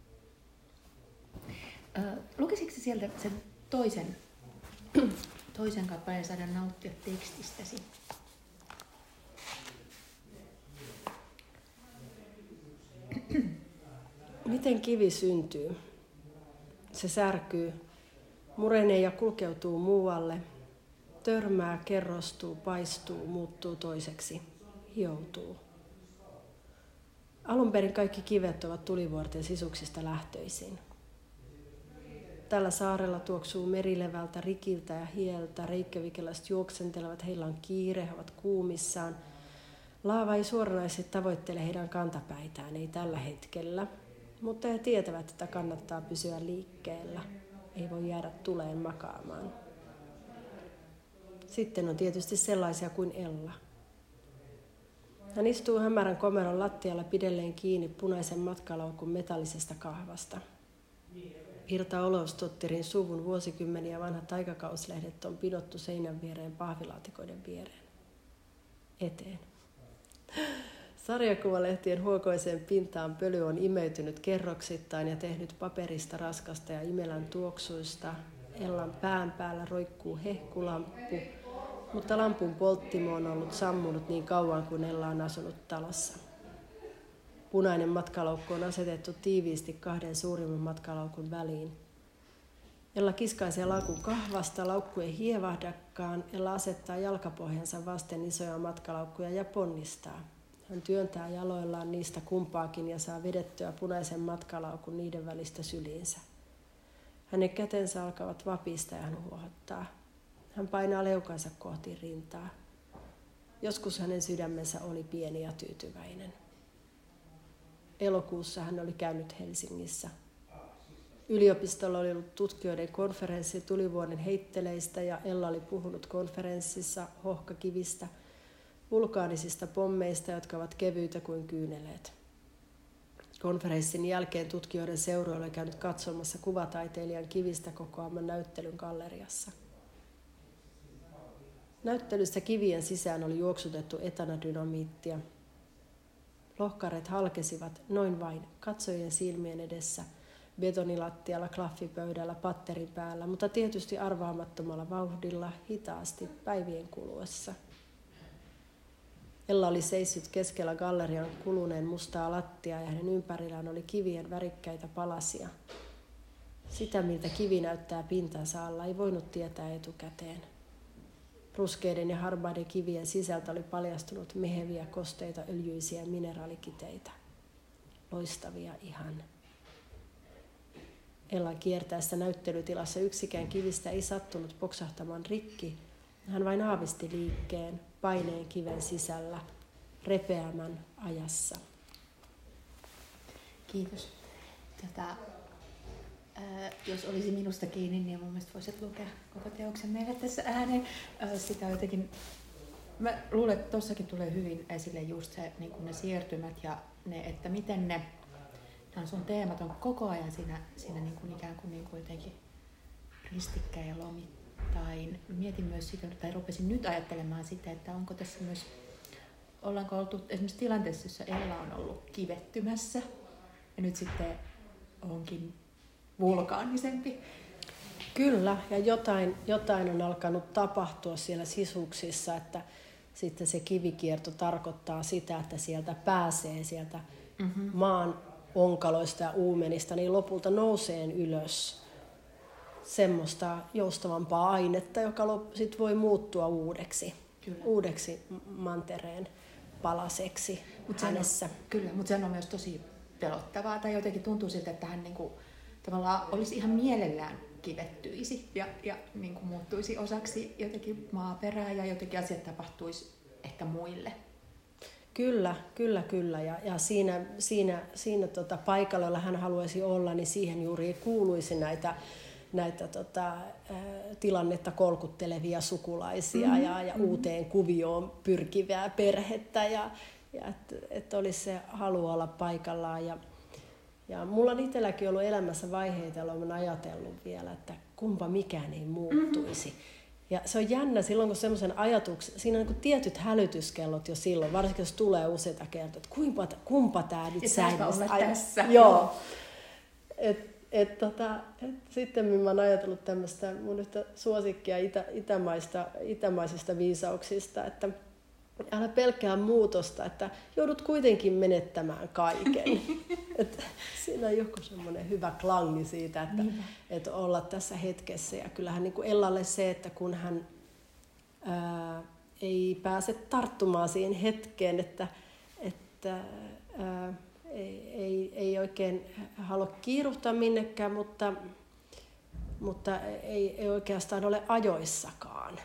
Lukisitko sieltä sen toisen, toisen kappaleen saada nauttia tekstistäsi? Miten kivi syntyy? Se särkyy, murenee ja kulkeutuu muualle, törmää, kerrostuu, paistuu, muuttuu toiseksi, hioutuu. Alun perin kaikki kivet ovat tulivuorten sisuksista lähtöisin. Tällä saarella tuoksuu merilevältä, rikiltä ja hieltä. Reikkävikelaiset juoksentelevat, heillä on kiire, he ovat kuumissaan. Laava ei suoranaisesti tavoittele heidän kantapäitään, ei tällä hetkellä. Mutta he tietävät, että kannattaa pysyä liikkeellä. Ei voi jäädä tuleen makaamaan. Sitten on tietysti sellaisia kuin Ella. Hän istuu hämärän komeron lattialla pidelleen kiinni punaisen matkalaukun metallisesta kahvasta. Irta Olostotterin suvun vuosikymmeniä vanhat aikakauslehdet on pidottu seinän viereen pahvilaatikoiden viereen. Eteen. Sarjakuvalehtien huokoiseen pintaan pöly on imeytynyt kerroksittain ja tehnyt paperista raskasta ja imelän tuoksuista. Ellan pään päällä roikkuu hehkulamppu, mutta lampun polttimo on ollut sammunut niin kauan kuin Ella on asunut talossa. Punainen matkalaukku on asetettu tiiviisti kahden suurimman matkalaukun väliin. Ella kiskaisee laukun kahvasta, laukku ei hievahdakaan. Ella asettaa jalkapohjansa vasten isoja matkalaukkuja ja ponnistaa. Hän työntää jaloillaan niistä kumpaakin ja saa vedettyä punaisen matkalaukun niiden välistä syliinsä. Hänen kätensä alkavat vapista ja hän huohottaa. Hän painaa leukansa kohti rintaa. Joskus hänen sydämensä oli pieni ja tyytyväinen. Elokuussa hän oli käynyt Helsingissä. Yliopistolla oli ollut tutkijoiden konferenssi tulivuoden heitteleistä ja Ella oli puhunut konferenssissa hohkakivistä, vulkaanisista pommeista, jotka ovat kevyitä kuin kyyneleet. Konferenssin jälkeen tutkijoiden seuroilla oli käynyt katsomassa kuvataiteilijan kivistä kokoaman näyttelyn galleriassa. Näyttelyssä kivien sisään oli juoksutettu etanadynamiittia, Lohkaret halkesivat noin vain katsojien silmien edessä betonilattialla, klaffipöydällä, patterin päällä, mutta tietysti arvaamattomalla vauhdilla hitaasti päivien kuluessa. Ella oli seissyt keskellä gallerian kuluneen mustaa lattia ja hänen ympärillään oli kivien värikkäitä palasia. Sitä, miltä kivi näyttää pintansa alla, ei voinut tietää etukäteen. Ruskeiden ja harmaiden kivien sisältä oli paljastunut meheviä, kosteita, öljyisiä mineraalikiteitä. Loistavia ihan. Ellan kiertäessä näyttelytilassa yksikään kivistä ei sattunut poksahtamaan rikki. Hän vain aavisti liikkeen, paineen kiven sisällä, repeämän ajassa. Kiitos. Tätä jos olisi minusta kiinni, niin mun mielestä voisit lukea koko teoksen meille tässä ääneen. sitä jotenkin, mä luulen, että tuossakin tulee hyvin esille just se, niin ne siirtymät ja ne, että miten ne, nämä sun teemat on koko ajan siinä, siinä niin kuin ikään kuin, niin kuin jotenkin ristikkäin ja lomittain. Mietin myös sitä, tai rupesin nyt ajattelemaan sitä, että onko tässä myös, ollaanko oltu esimerkiksi tilanteessa, jossa Ella on ollut kivettymässä ja nyt sitten onkin vulkaanisempi. Kyllä, ja jotain, jotain on alkanut tapahtua siellä sisuksissa, että sitten se kivikierto tarkoittaa sitä, että sieltä pääsee sieltä mm-hmm. maan onkaloista ja uumenista, niin lopulta nousee ylös semmoista joustavampaa ainetta, joka sit voi muuttua uudeksi, Kyllä. uudeksi mantereen palaseksi Mut hänessä. On, kyllä, mutta se on myös tosi pelottavaa tai jotenkin tuntuu siltä, että hän niinku, tavallaan olisi ihan mielellään kivettyisi ja, ja niin kuin muuttuisi osaksi jotenkin maaperää ja jotenkin asiat tapahtuisi ehkä muille. Kyllä, kyllä, kyllä. Ja, ja siinä, siinä, siinä tota paikalla, jolla hän haluaisi olla, niin siihen juuri kuuluisi näitä, näitä tota, tilannetta kolkuttelevia sukulaisia mm-hmm. ja, ja mm-hmm. uuteen kuvioon pyrkivää perhettä. Ja, ja että et olisi se halu olla paikallaan. Ja, ja mulla on itselläkin ollut elämässä vaiheita, jolloin olen ajatellut vielä, että kumpa mikään ei muuttuisi. Mm-hmm. Ja se on jännä silloin, kun semmoisen ajatuksen, siinä on niin tietyt hälytyskellot jo silloin, varsinkin jos tulee useita kertoja, että kumpa, kumpa tämä nyt säilyisi. tässä. Joo. Et, et, tota, et, sitten mä oon ajatellut tämmöistä mun yhtä suosikkia itä, itämaista, itämaisista viisauksista, että – älä pelkää muutosta, että joudut kuitenkin menettämään kaiken. Et siinä on joku semmoinen hyvä klangi siitä, että, niin. että olla tässä hetkessä. Ja kyllähän niin kuin Ellalle se, että kun hän ää, ei pääse tarttumaan siihen hetkeen, että, että ää, ei, ei, ei oikein halua kiiruhtaa minnekään, mutta, mutta ei, ei oikeastaan ole ajoissakaan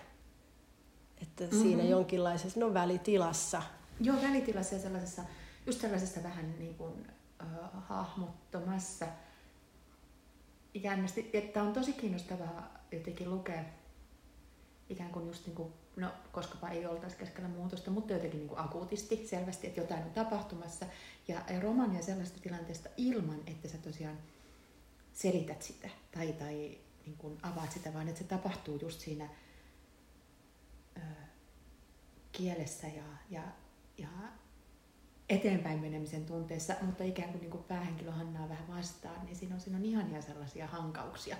että mm-hmm. siinä jonkinlaisessa, no välitilassa. Joo, välitilassa ja sellaisessa, just sellaisessa vähän niin kuin, äh, hahmottomassa jännästi. Että on tosi kiinnostavaa jotenkin lukea ikään kuin just niin kuin, no koskapa ei oltaisi keskellä muutosta, mutta jotenkin niin kuin akuutisti selvästi, että jotain on tapahtumassa. Ja, ja romania sellaista tilanteesta ilman, että sä tosiaan selität sitä tai, tai niin kuin avaat sitä, vaan että se tapahtuu just siinä kielessä ja, ja, ja eteenpäin menemisen tunteessa, mutta ikään kuin, niin kuin päähenkilö Hannaa vähän vastaan, niin siinä on, siinä on ihania sellaisia hankauksia,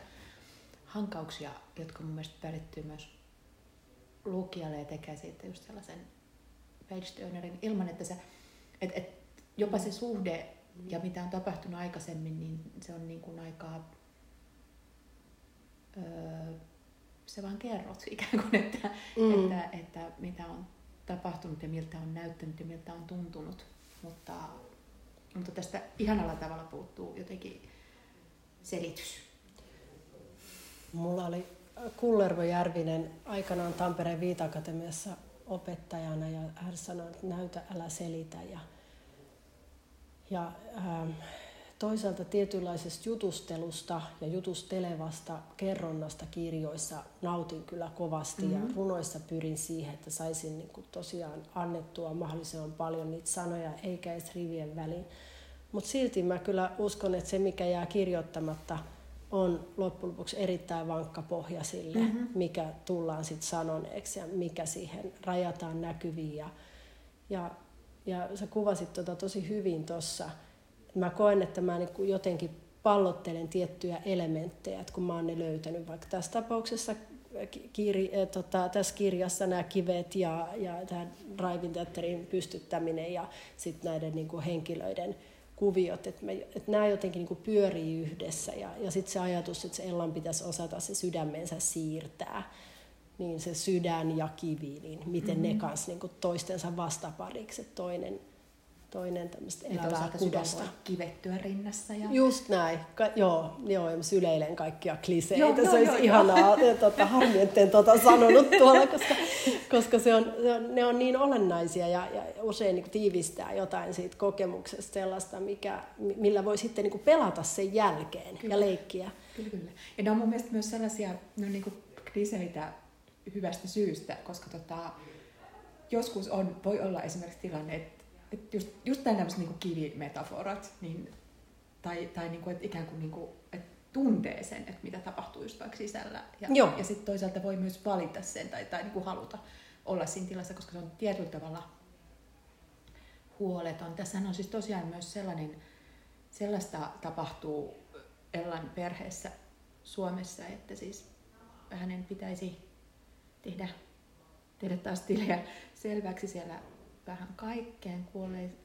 hankauksia, jotka mun mielestä välittyy myös lukijalle ja tekee siitä just sellaisen page ilman, että se, et, et, jopa se suhde ja mitä on tapahtunut aikaisemmin, niin se on niin kuin aika öö, se vaan kerrot ikään kuin, että, mm. että, että tapahtunut ja miltä on näyttänyt ja miltä on tuntunut. Mutta, mutta tästä ihanalla tavalla puuttuu jotenkin selitys. Mulla oli Kullervo Järvinen aikanaan Tampereen Viita-akatemiassa opettajana ja hän sanoi, että näytä, älä selitä. Ja, ja ähm, toisaalta tietynlaisesta jutustelusta ja jutustelevasta kerronnasta kirjoissa nautin kyllä kovasti mm-hmm. ja runoissa pyrin siihen, että saisin niin kuin tosiaan annettua mahdollisimman paljon niitä sanoja eikä edes rivien väliin. Mutta silti mä kyllä uskon, että se mikä jää kirjoittamatta on loppujen lopuksi erittäin vankka pohja sille, mm-hmm. mikä tullaan sitten sanoneeksi ja mikä siihen rajataan näkyviin. Ja, ja, ja sä kuvasit tota tosi hyvin tuossa, mä koen, että mä niin jotenkin pallottelen tiettyjä elementtejä, että kun mä oon ne löytänyt, vaikka tässä tapauksessa kir, äh, tota, tässä kirjassa nämä kivet ja, ja tämä Raivin teatterin pystyttäminen ja sitten näiden niin kuin henkilöiden kuviot, että, me, että nämä jotenkin niin kuin pyörii yhdessä ja, ja sitten se ajatus, että se Ellan pitäisi osata se sydämensä siirtää, niin se sydän ja kivi, niin miten mm-hmm. ne kanssa niin toistensa vastapariksi, että toinen toinen tämmöistä elävää kudosta. kivettyä rinnassa. Ja... Just näin. Ka- joo, joo, ja syleilen kaikkia kliseitä. Joo, se joo, olisi joo, ihanaa. Joo. Tota, harmi, etten tota sanonut tuolla, koska, koska se on, se on, ne on niin olennaisia ja, ja usein niin tiivistää jotain siitä kokemuksesta sellaista, mikä, millä voi sitten niin pelata sen jälkeen kyllä. ja leikkiä. Kyllä, kyllä. Ja ne on mun mielestä myös sellaisia ne on niin kliseitä hyvästä syystä, koska tota, joskus on, voi olla esimerkiksi tilanne, että että just, just tämmöiset niin kivimetaforat, niin, tai, tai niin kuin, että ikään kuin, niin kuin että tuntee sen, että mitä tapahtuu just vaikka sisällä. Ja, Joo. ja sitten toisaalta voi myös valita sen tai, tai niin kuin haluta olla siinä tilassa, koska se on tietyllä tavalla huoleton. Tässä on siis tosiaan myös sellainen, sellaista tapahtuu Ellan perheessä Suomessa, että siis hänen pitäisi tehdä, tehdä taas tilejä selväksi siellä vähän kaikkeen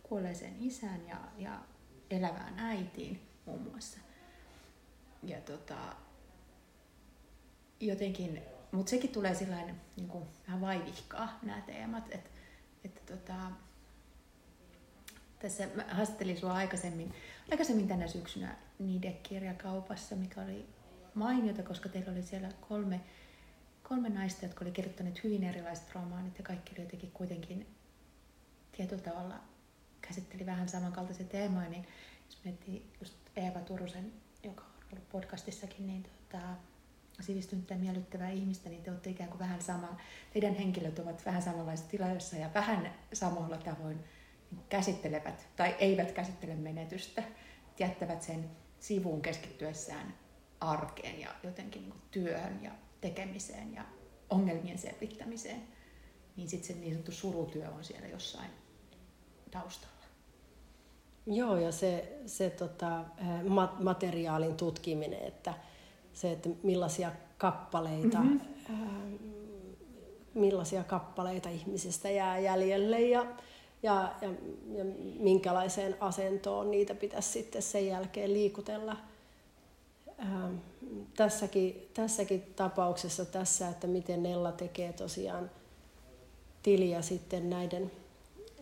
kuolleeseen isään ja, ja elävään äitiin muun muassa. Ja tota, jotenkin, mutta sekin tulee sillain niin kuin, vähän vaivihkaa nämä teemat, että, että tota, tässä mä haastattelin sua aikaisemmin, aikaisemmin tänä syksynä Nide-kirjakaupassa, mikä oli mainiota, koska teillä oli siellä kolme, kolme naista, jotka oli kirjoittaneet hyvin erilaiset romaanit ja kaikki oli jotenkin kuitenkin tietyllä tavalla käsitteli vähän samankaltaisia teemoja, niin jos miettii just Eeva Turusen, joka on ollut podcastissakin, niin tota, sivistynyttä ja miellyttävää ihmistä, niin te olette ikään kuin vähän sama, teidän henkilöt ovat vähän samanlaisessa tilassa ja vähän samalla tavoin niin käsittelevät tai eivät käsittele menetystä, jättävät sen sivuun keskittyessään arkeen ja jotenkin niin työhön ja tekemiseen ja ongelmien selvittämiseen, niin sitten se niin sanottu surutyö on siellä jossain taustalla. Joo, ja se, se tota, materiaalin tutkiminen, että se, että millaisia kappaleita, mm-hmm. ää, millaisia kappaleita ihmisistä jää jäljelle ja, ja, ja, ja minkälaiseen asentoon niitä pitäisi sitten sen jälkeen liikutella. Ää, tässäkin, tässäkin tapauksessa tässä, että miten Nella tekee tosiaan tiliä sitten näiden,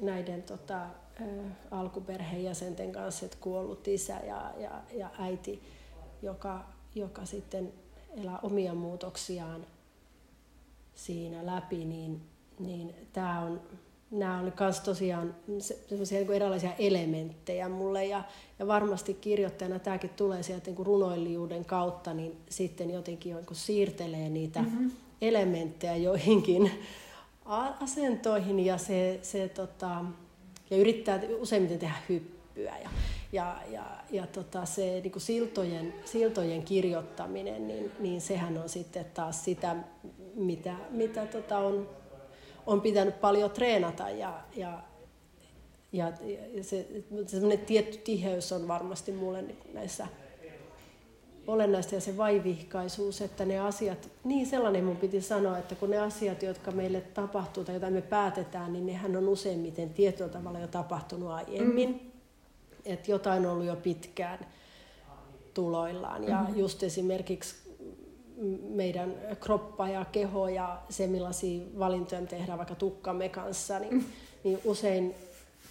näiden tota, ää, alkuperheenjäsenten kanssa, että kuollut isä ja, ja, ja äiti, joka, joka sitten elää omia muutoksiaan siinä läpi, niin, niin tämä on, nämä on myös tosiaan sellaisia niin erilaisia elementtejä mulle ja, ja varmasti kirjoittajana tämäkin tulee sieltä niin runoilijuuden kautta, niin sitten jotenkin niin siirtelee niitä mm-hmm. elementtejä joihinkin asentoihin ja, se, se, tota, ja yrittää useimmiten tehdä hyppyä. Ja, ja, ja, ja tota, se niin kuin siltojen, siltojen kirjoittaminen, niin, niin sehän on sitten taas sitä, mitä, mitä tota on, on pitänyt paljon treenata ja, ja, ja, se tietty tiheys on varmasti mulle niin näissä olennaista ja se vaivihkaisuus, että ne asiat, niin sellainen mun piti sanoa, että kun ne asiat, jotka meille tapahtuu tai joita me päätetään, niin nehän on useimmiten tietyllä tavalla jo tapahtunut aiemmin. Mm että jotain on ollut jo pitkään tuloillaan. Ja mm-hmm. just esimerkiksi meidän kroppa ja keho ja se, millaisia valintoja me tehdään vaikka tukkamme kanssa, niin, mm. niin usein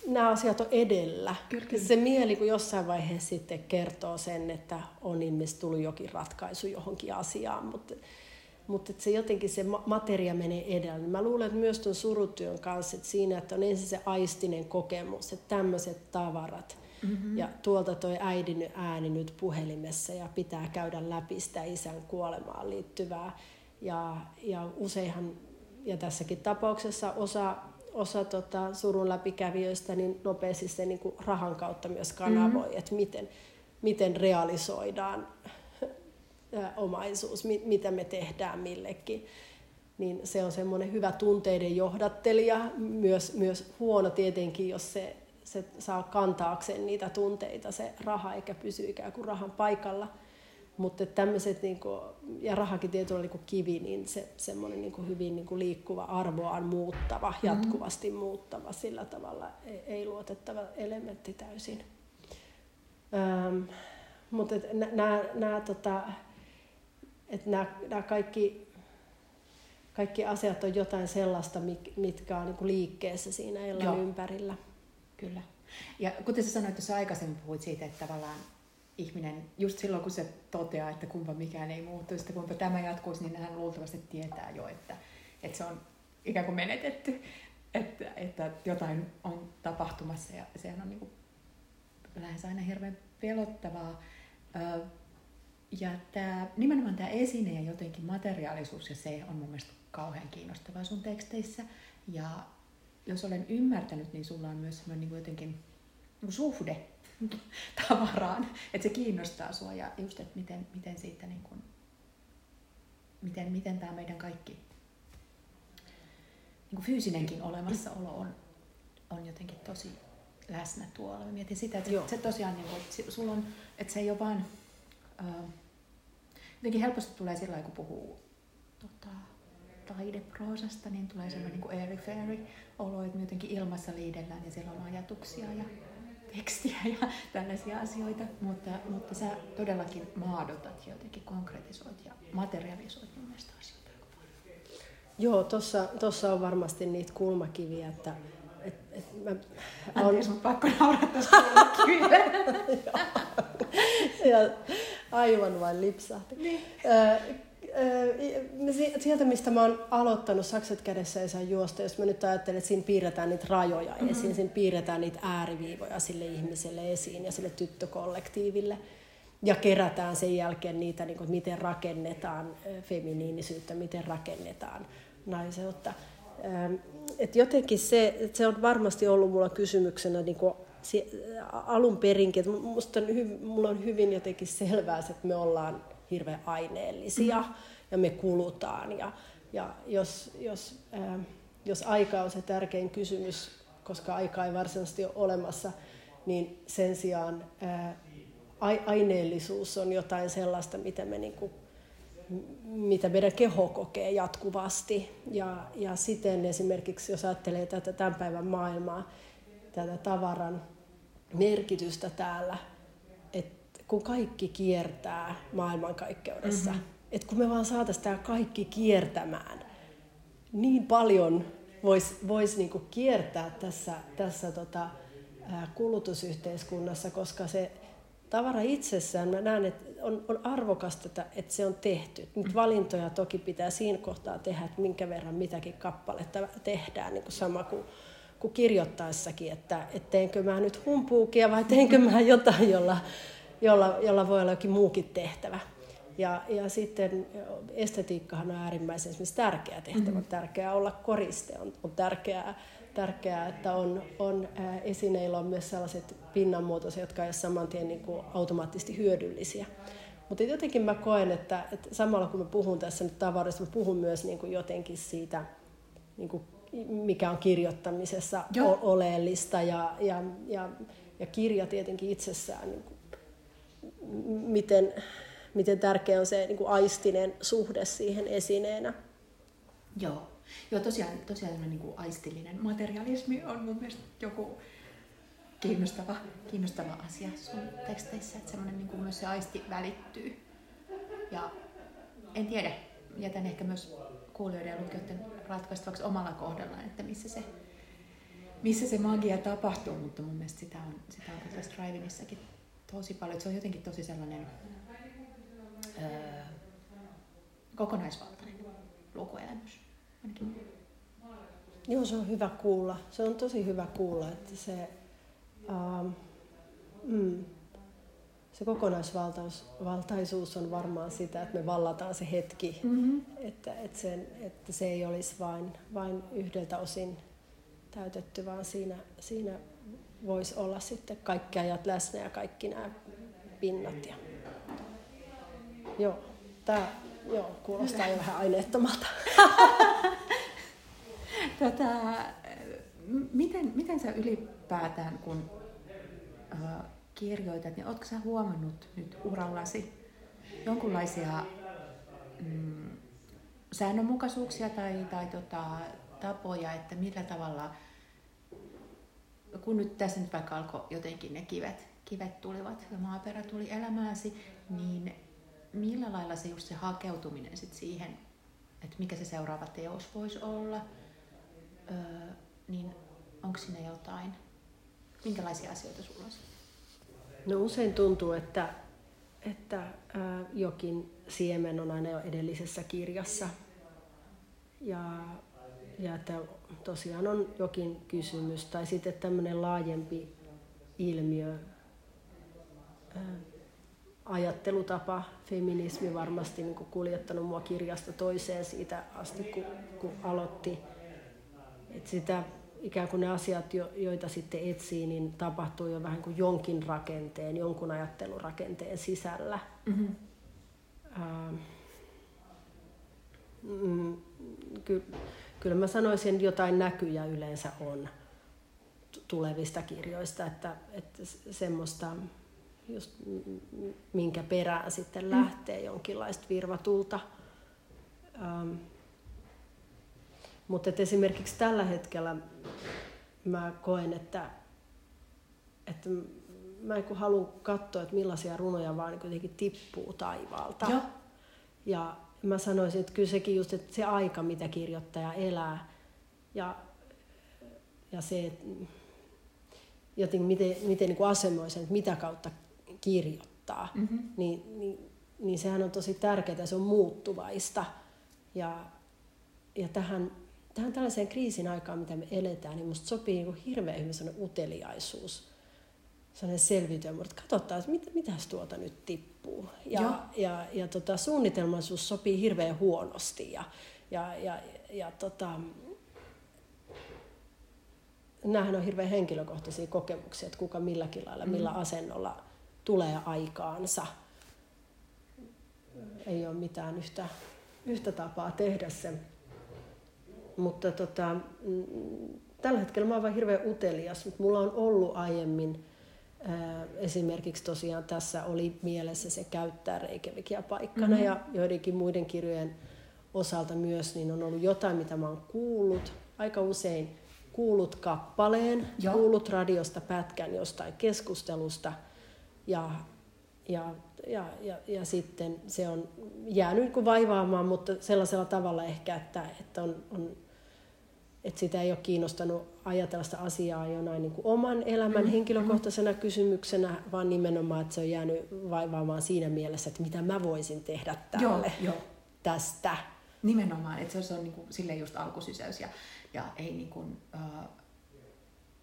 nämä asiat on edellä. Kyllä, kyllä. Se mieli, kun jossain vaiheessa sitten kertoo sen, että on ilmeisesti tullut jokin ratkaisu johonkin asiaan, mutta, mutta että se jotenkin se materia menee edellä. Mä luulen, että myös tuon surutyön kanssa, että siinä, että on ensin se aistinen kokemus, että tämmöiset tavarat – Mm-hmm. Ja tuolta toi äidin ääni nyt puhelimessa ja pitää käydä läpi sitä isän kuolemaan liittyvää. Ja, ja useinhan, ja tässäkin tapauksessa osa, osa tota surun läpikävijöistä niin nopeasti se niin kuin rahan kautta myös kanavoi, mm-hmm. että miten, miten realisoidaan omaisuus, mitä me tehdään millekin niin se on semmoinen hyvä tunteiden johdattelija, myös, myös huono tietenkin, jos se se saa kantaakseen niitä tunteita se raha, eikä pysy ikään kuin rahan paikalla. Mutta tämmöiset, niin kuin, ja rahakin tietyllä niin kuin kivi, niin se semmoinen niin kuin hyvin niin kuin liikkuva, arvoaan muuttava, mm-hmm. jatkuvasti muuttava, sillä tavalla ei, ei luotettava elementti täysin. Ähm, mutta nämä, tota, kaikki, kaikki asiat on jotain sellaista, mitkä on niin kuin liikkeessä siinä Ellan Joo. ympärillä. Kyllä. Ja kuten sä sanoit tuossa aikaisemmin, puhuit siitä, että tavallaan ihminen, just silloin kun se toteaa, että kumpa mikään ei muuttu, että kumpa tämä jatkuisi, niin hän luultavasti tietää jo, että, että se on ikään kuin menetetty, että, että jotain on tapahtumassa ja sehän on niin kuin lähes aina hirveän pelottavaa. Ja tämä, nimenomaan tämä esine ja jotenkin materiaalisuus ja se on mun mielestä kauhean kiinnostavaa sun teksteissä. Ja jos olen ymmärtänyt, niin sulla on myös semmoinen niin jotenkin suhde tavaraan, että se kiinnostaa sua ja just, että miten, miten siitä niin kuin, miten, miten tämä meidän kaikki niin kuin fyysinenkin olemassaolo on, on jotenkin tosi läsnä tuolla. Mä mietin sitä, että Joo. se tosiaan, niin kuin, että, sulla on, että se ei ole vaan, äh, jotenkin helposti tulee sillä kun puhuu tota, taideproosasta, niin tulee semmoinen niin airy fairy olo, että me jotenkin ilmassa liidellään ja siellä on ajatuksia ja tekstiä ja tällaisia asioita, mutta, mutta sä todellakin maadotat ja jotenkin konkretisoit ja materialisoit mun mielestä asioita. Joo, tuossa on varmasti niitä kulmakiviä, että et, et mä, Anteeksi, on... pakko nauraa tässä ja aivan vain lipsahti. Niin sieltä, mistä mä oon aloittanut, sakset kädessä ei saa juosta, jos mä nyt ajattelen, että siinä piirretään niitä rajoja mm-hmm. esiin, siinä piirretään niitä ääriviivoja sille ihmiselle esiin ja sille tyttökollektiiville. Ja kerätään sen jälkeen niitä, niin kuin, miten rakennetaan feminiinisyyttä, miten rakennetaan naiseutta. Et jotenkin se, että se on varmasti ollut mulla kysymyksenä niin kuin alun perinkin, että musta on, mulla on hyvin jotenkin selvää, että me ollaan hirveän aineellisia mm. ja me kulutaan. Ja, ja jos, jos, äh, jos aika on se tärkein kysymys, koska aika ei varsinaisesti ole olemassa, niin sen sijaan äh, aineellisuus on jotain sellaista, mitä, me niinku, mitä meidän keho kokee jatkuvasti. Ja, ja siten esimerkiksi, jos ajattelee tätä tämän päivän maailmaa, tätä tavaran merkitystä täällä, kun kaikki kiertää maailmankaikkeudessa. Mm-hmm. Että kun me vaan saataisiin tämä kaikki kiertämään, niin paljon voisi vois niinku kiertää tässä, tässä tota, kulutusyhteiskunnassa, koska se tavara itsessään, mä näen, että on, on arvokasta, että, että se on tehty. Nyt valintoja toki pitää siinä kohtaa tehdä, että minkä verran mitäkin kappaletta tehdään, niin kuin sama kuin, kuin kirjoittaessakin, että, että teenkö mä nyt humpuukia vai teenkö mä jotain, jolla, jolla, jolla voi olla jokin muukin tehtävä. Ja, ja sitten estetiikkahan on äärimmäisen tärkeä tehtävä. Mm-hmm. Tärkeää olla koriste, on, on tärkeää, tärkeää, että on, on ää, esineillä on myös sellaiset pinnanmuotoisia, jotka eivät saman tien niin kuin automaattisesti hyödyllisiä. Mutta jotenkin mä koen, että, että samalla kun mä puhun tässä nyt tavarista, mä puhun myös niin kuin jotenkin siitä, niin kuin mikä on kirjoittamisessa Joo. oleellista ja, ja, ja, ja kirja tietenkin itsessään niin miten, miten tärkeä on se niin kuin aistinen suhde siihen esineenä. Joo, Joo tosiaan, tosiaan niin kuin aistillinen materialismi on mun mielestä joku kiinnostava, kiinnostava asia sun teksteissä, että semmoinen niin kuin myös se aisti välittyy. Ja en tiedä, jätän ehkä myös kuulijoiden ja lukijoiden ratkaistavaksi omalla kohdallaan, että missä se, missä se magia tapahtuu, mutta mun mielestä sitä on, sitä on tässä Drivinissakin tosi paljon. Se on jotenkin tosi sellainen öö, kokonaisvaltainen lukuelämys. Ainakin. Joo, se on hyvä kuulla. Se on tosi hyvä kuulla, että se, ähm, mm, se kokonaisvaltaisuus on varmaan sitä, että me vallataan se hetki, mm-hmm. että, että, sen, että se ei olisi vain, vain yhdeltä osin täytetty, vaan siinä, siinä voisi olla sitten kaikki ajat läsnä ja kaikki nämä pinnat. Ja... Joo, tämä joo, kuulostaa jo vähän aineettomalta. tota, miten, miten sä ylipäätään, kun uh, kirjoitat, niin ootko sä huomannut nyt urallasi jonkunlaisia mm, säännönmukaisuuksia tai, tai tota, tapoja, että millä tavalla kun nyt tässä nyt vaikka alkoi jotenkin ne kivet, kivet tulivat ja maaperä tuli elämääsi, niin millä lailla se just se hakeutuminen sit siihen, että mikä se seuraava teos voisi olla, öö, niin onko siinä jotain? Minkälaisia asioita sulla on? No usein tuntuu, että, että ää, jokin siemen on aina jo edellisessä kirjassa. Ja, ja että tosiaan on jokin kysymys tai sitten tämmöinen laajempi ilmiö, ajattelutapa, feminismi varmasti niin kuin kuljettanut mua kirjasta toiseen siitä asti, kun, kun aloitti. Et sitä ikään kuin ne asiat, joita sitten etsii, niin tapahtuu jo vähän kuin jonkin rakenteen, jonkun ajattelurakenteen sisällä. Mm-hmm. Ähm, mm, ky- kyllä mä sanoisin, että jotain näkyjä yleensä on tulevista kirjoista, että, että semmoista, just minkä perään sitten lähtee mm. jonkinlaista virvatulta. Ähm, mutta esimerkiksi tällä hetkellä mä koen, että, että mä en halua katsoa, että millaisia runoja vaan jotenkin tippuu taivaalta. Joo. Ja mä sanoisin, että kyllä sekin just, että se aika, mitä kirjoittaja elää ja, ja se, että jotenkin miten, miten niin kuin asemoi sen, että mitä kautta kirjoittaa, mm-hmm. niin, niin, niin sehän on tosi tärkeää, se on muuttuvaista. Ja, ja tähän, tähän tällaiseen kriisin aikaan, mitä me eletään, niin musta sopii niin kuin hirveän hyvin sellainen uteliaisuus, sellainen selviytyä, mutta katsotaan, että mit, mitäs tuota nyt tippuu. Ja, ja, ja, ja tota, suunnitelmallisuus sopii hirveän huonosti. Ja, ja, ja, ja tota, nämähän on hirveän henkilökohtaisia kokemuksia, että kuka milläkin lailla, millä mm. asennolla tulee aikaansa. Ei ole mitään yhtä, yhtä tapaa tehdä se. Mutta tota, mm, tällä hetkellä mä oon vaan hirveän utelias, mutta mulla on ollut aiemmin esimerkiksi tosiaan tässä oli mielessä se käyttää Reykjavikia paikkana mm-hmm. ja joidenkin muiden kirjojen osalta myös, niin on ollut jotain, mitä mä oon kuullut. Aika usein kuulut kappaleen, Joo. kuulut radiosta pätkän jostain keskustelusta ja, ja, ja, ja, ja sitten se on jäänyt niin vaivaamaan, mutta sellaisella tavalla ehkä, että, että on, on että sitä ei ole kiinnostanut ajatella sitä asiaa jonain niin kuin oman elämän mm. henkilökohtaisena kysymyksenä, vaan nimenomaan, että se on jäänyt vaivaamaan siinä mielessä, että mitä mä voisin tehdä tälle joo, joo. tästä. Nimenomaan, että se on niin kuin, silleen just alkusysäys ja, ja ei niin kuin, uh,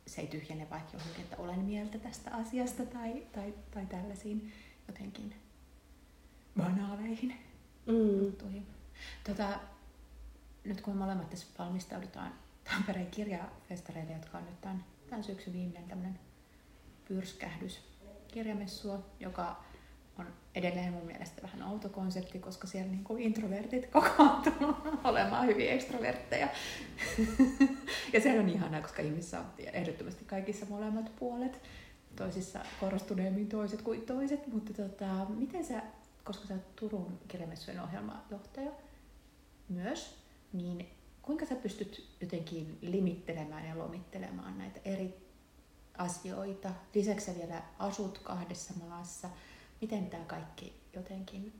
se ei tyhjene vaikka johonkin, että olen mieltä tästä asiasta tai, tai, tai tällaisiin jotenkin banaaleihin mm. juttuihin. Tota, nyt kun me molemmat tässä valmistaudutaan Tampereen kirjafestareille, jotka on nyt tämän, tämän syksyn viimeinen tämmöinen pyrskähdys kirjamessua, joka on edelleen mun mielestä vähän outo konsepti, koska siellä niin kuin introvertit kokoontuu olemaan hyvin ekstrovertteja. ja se on ihanaa, koska ihmissä on ehdottomasti kaikissa molemmat puolet. Toisissa korostuneemmin toiset kuin toiset, mutta tota, miten sä, koska sä oot Turun kirjamessujen ohjelmajohtaja myös, niin kuinka sä pystyt jotenkin limittelemään ja lomittelemaan näitä eri asioita? Lisäksi sä vielä asut kahdessa maassa. Miten tämä kaikki jotenkin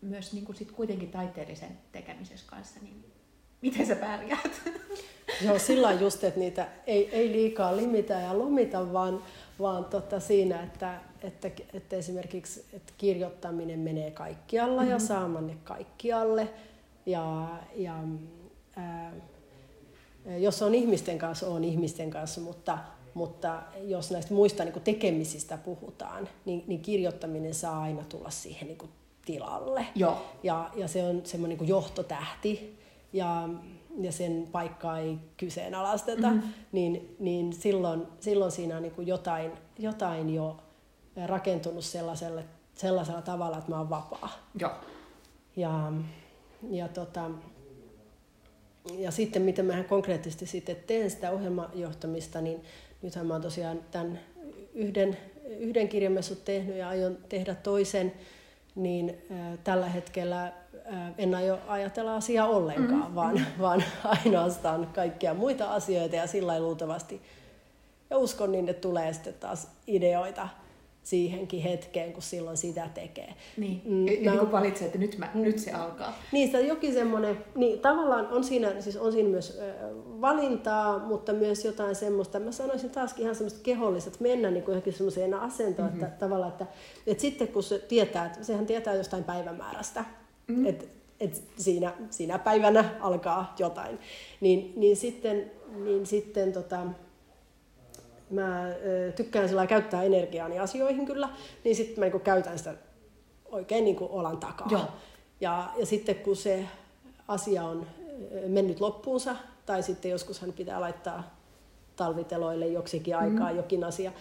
myös niin kuin sit kuitenkin taiteellisen tekemisessä kanssa, niin miten sä pärjäät? Joo, sillä just, että niitä ei, ei liikaa limitä ja lomita, vaan, vaan tota siinä, että, että, että esimerkiksi että kirjoittaminen menee kaikkialla mm-hmm. ja saamanne kaikkialle. Ja, ja ää, jos on ihmisten kanssa, on ihmisten kanssa, mutta, mutta jos näistä muista niin tekemisistä puhutaan, niin, niin kirjoittaminen saa aina tulla siihen niin tilalle. Joo. Ja, ja se on semmoinen niin johtotähti ja, ja sen paikkaa ei kyseenalaisteta, mm-hmm. niin, niin silloin, silloin siinä on niin jotain, jotain jo rakentunut sellaiselle, sellaisella tavalla, että mä oon vapaa. Joo. Ja, ja, tota, ja sitten miten mä konkreettisesti sitten teen sitä ohjelmajohtamista, niin nythän mä oon tosiaan tämän yhden, yhden kirjamessut tehnyt ja aion tehdä toisen, niin äh, tällä hetkellä äh, en aio ajatella asiaa ollenkaan, mm-hmm. vaan, vaan ainoastaan kaikkia muita asioita ja sillä luultavasti ja uskon niin, että tulee sitten taas ideoita siihenkin hetkeen, kun silloin sitä tekee. Niin, mm, ja, ja niin kuin valitsee, että nyt, mä, nyt se alkaa. Niin, sitä jokin semmoinen, niin tavallaan on siinä, siis on siinä myös äh, valintaa, mutta myös jotain semmoista, mä sanoisin taaskin ihan semmoista keholliset, mennä niin kuin johonkin semmoiseen asentoon, mm-hmm. että tavallaan, että, että sitten kun se tietää, että sehän tietää jostain päivämäärästä, mm-hmm. että että siinä, siinä päivänä alkaa jotain, niin, niin sitten, niin sitten tota, mä tykkään sillä käyttää energiaani asioihin kyllä, niin sitten mä niin käytän sitä oikein niin olan takaa. Joo. Ja, ja sitten kun se asia on mennyt loppuunsa, tai sitten joskus hän pitää laittaa talviteloille joksikin aikaa mm. jokin asia,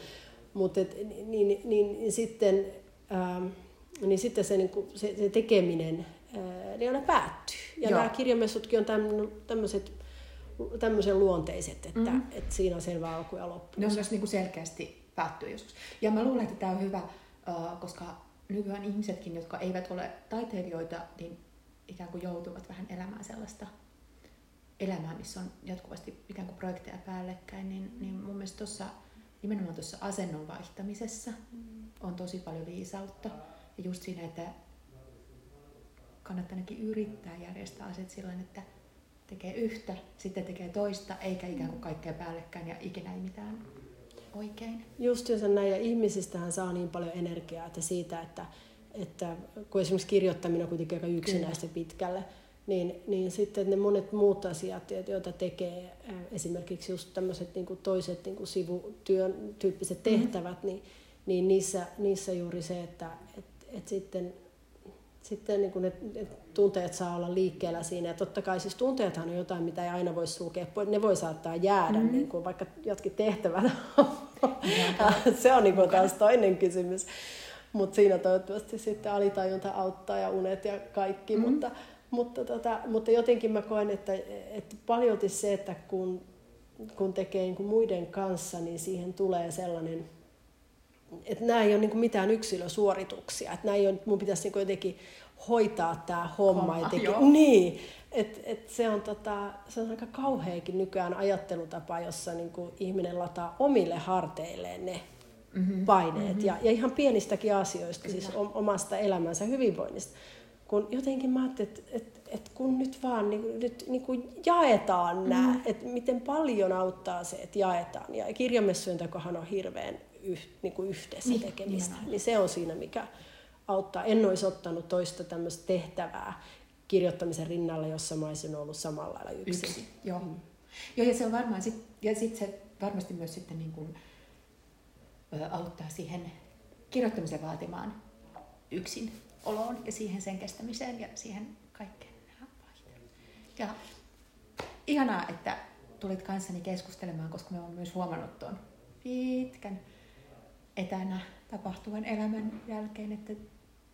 mutta niin, niin, niin, niin, sitten, ähm, niin sitten se, niin kuin, se, se tekeminen ää, niin aina päättyy. Ja Joo. nämä kirjamessutkin on tämmöiset tämmöisen luonteiset, että, mm-hmm. että siinä on selvä alku ja loppu. Ne on myös niin kuin selkeästi päättyy joskus. Ja mä luulen, että tämä on hyvä, koska nykyään ihmisetkin, jotka eivät ole taiteilijoita, niin ikään kuin joutuvat vähän elämään sellaista elämää, missä on jatkuvasti ikään kuin projekteja päällekkäin, niin, niin mun mielestä tuossa nimenomaan tuossa asennon vaihtamisessa on tosi paljon viisautta. Ja just siinä, että kannattaa ainakin yrittää järjestää asiat sillä että tekee yhtä, sitten tekee toista, eikä ikään kuin kaikkea päällekkäin ja ikinä ei mitään oikein. Just jos näin, ja ihmisistähän saa niin paljon energiaa, että siitä, että, että kun esimerkiksi kirjoittaminen on kuitenkin aika yksinäistä pitkälle, niin, niin sitten ne monet muut asiat, joita tekee esimerkiksi just tämmöiset niin kuin toiset niin kuin sivutyön tyyppiset mm-hmm. tehtävät, mm. niin, niin niissä, niissä juuri se, että et, et sitten sitten niin kuin ne, ne tunteet saa olla liikkeellä siinä. Ja totta kai siis tunteethan on jotain, mitä ei aina voi sulkea. Ne voi saattaa jäädä, mm. niin kuin vaikka jotkin tehtävät. se on niin kuin taas toinen kysymys. Mutta siinä toivottavasti sitten alitajunta auttaa ja unet ja kaikki. Mm. Mutta, mutta, tota, mutta jotenkin mä koen, että, että paljolti se, että kun, kun tekee niin kuin muiden kanssa, niin siihen tulee sellainen että nämä ei ole niin mitään yksilösuorituksia, että nämä ei ole, mun pitäisi niin jotenkin hoitaa tämä homma. homma jotenkin. Niin, et, et se, on tota, se on aika kauheakin nykyään ajattelutapa, jossa niin kuin ihminen lataa omille harteilleen ne mm-hmm. paineet. Mm-hmm. Ja, ja ihan pienistäkin asioista, Kyllä. siis omasta elämänsä hyvinvoinnista. Kun jotenkin mä ajattelin, että et, et kun nyt vaan niin, nyt, niin kuin jaetaan mm-hmm. nämä, että miten paljon auttaa se, että jaetaan. Ja kirjamessujen takohan on hirveän yh, niin kuin yhdessä niin, tekemistä. Niin se on siinä, mikä auttaa. En olisi ottanut toista tämmöistä tehtävää kirjoittamisen rinnalla, jossa mä olisin ollut samalla lailla yksin. Yksi, joo. Mm. joo, ja se on varmaan, sit, ja sit se varmasti myös sitten niin kuin, ö, auttaa siihen kirjoittamisen vaatimaan yksin oloon ja siihen sen kestämiseen ja siihen kaikkeen Ja ihanaa, että tulit kanssani keskustelemaan, koska me olemme myös huomannut tuon pitkän etänä tapahtuvan elämän jälkeen, että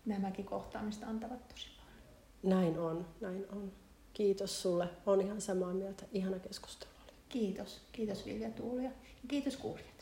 nämäkin kohtaamista antavat tosi paljon. Näin on, näin on. Kiitos sulle. On ihan samaa mieltä. Ihana keskustelu oli. Kiitos. Kiitos Vilja Tuulia. Ja kiitos kuulijat.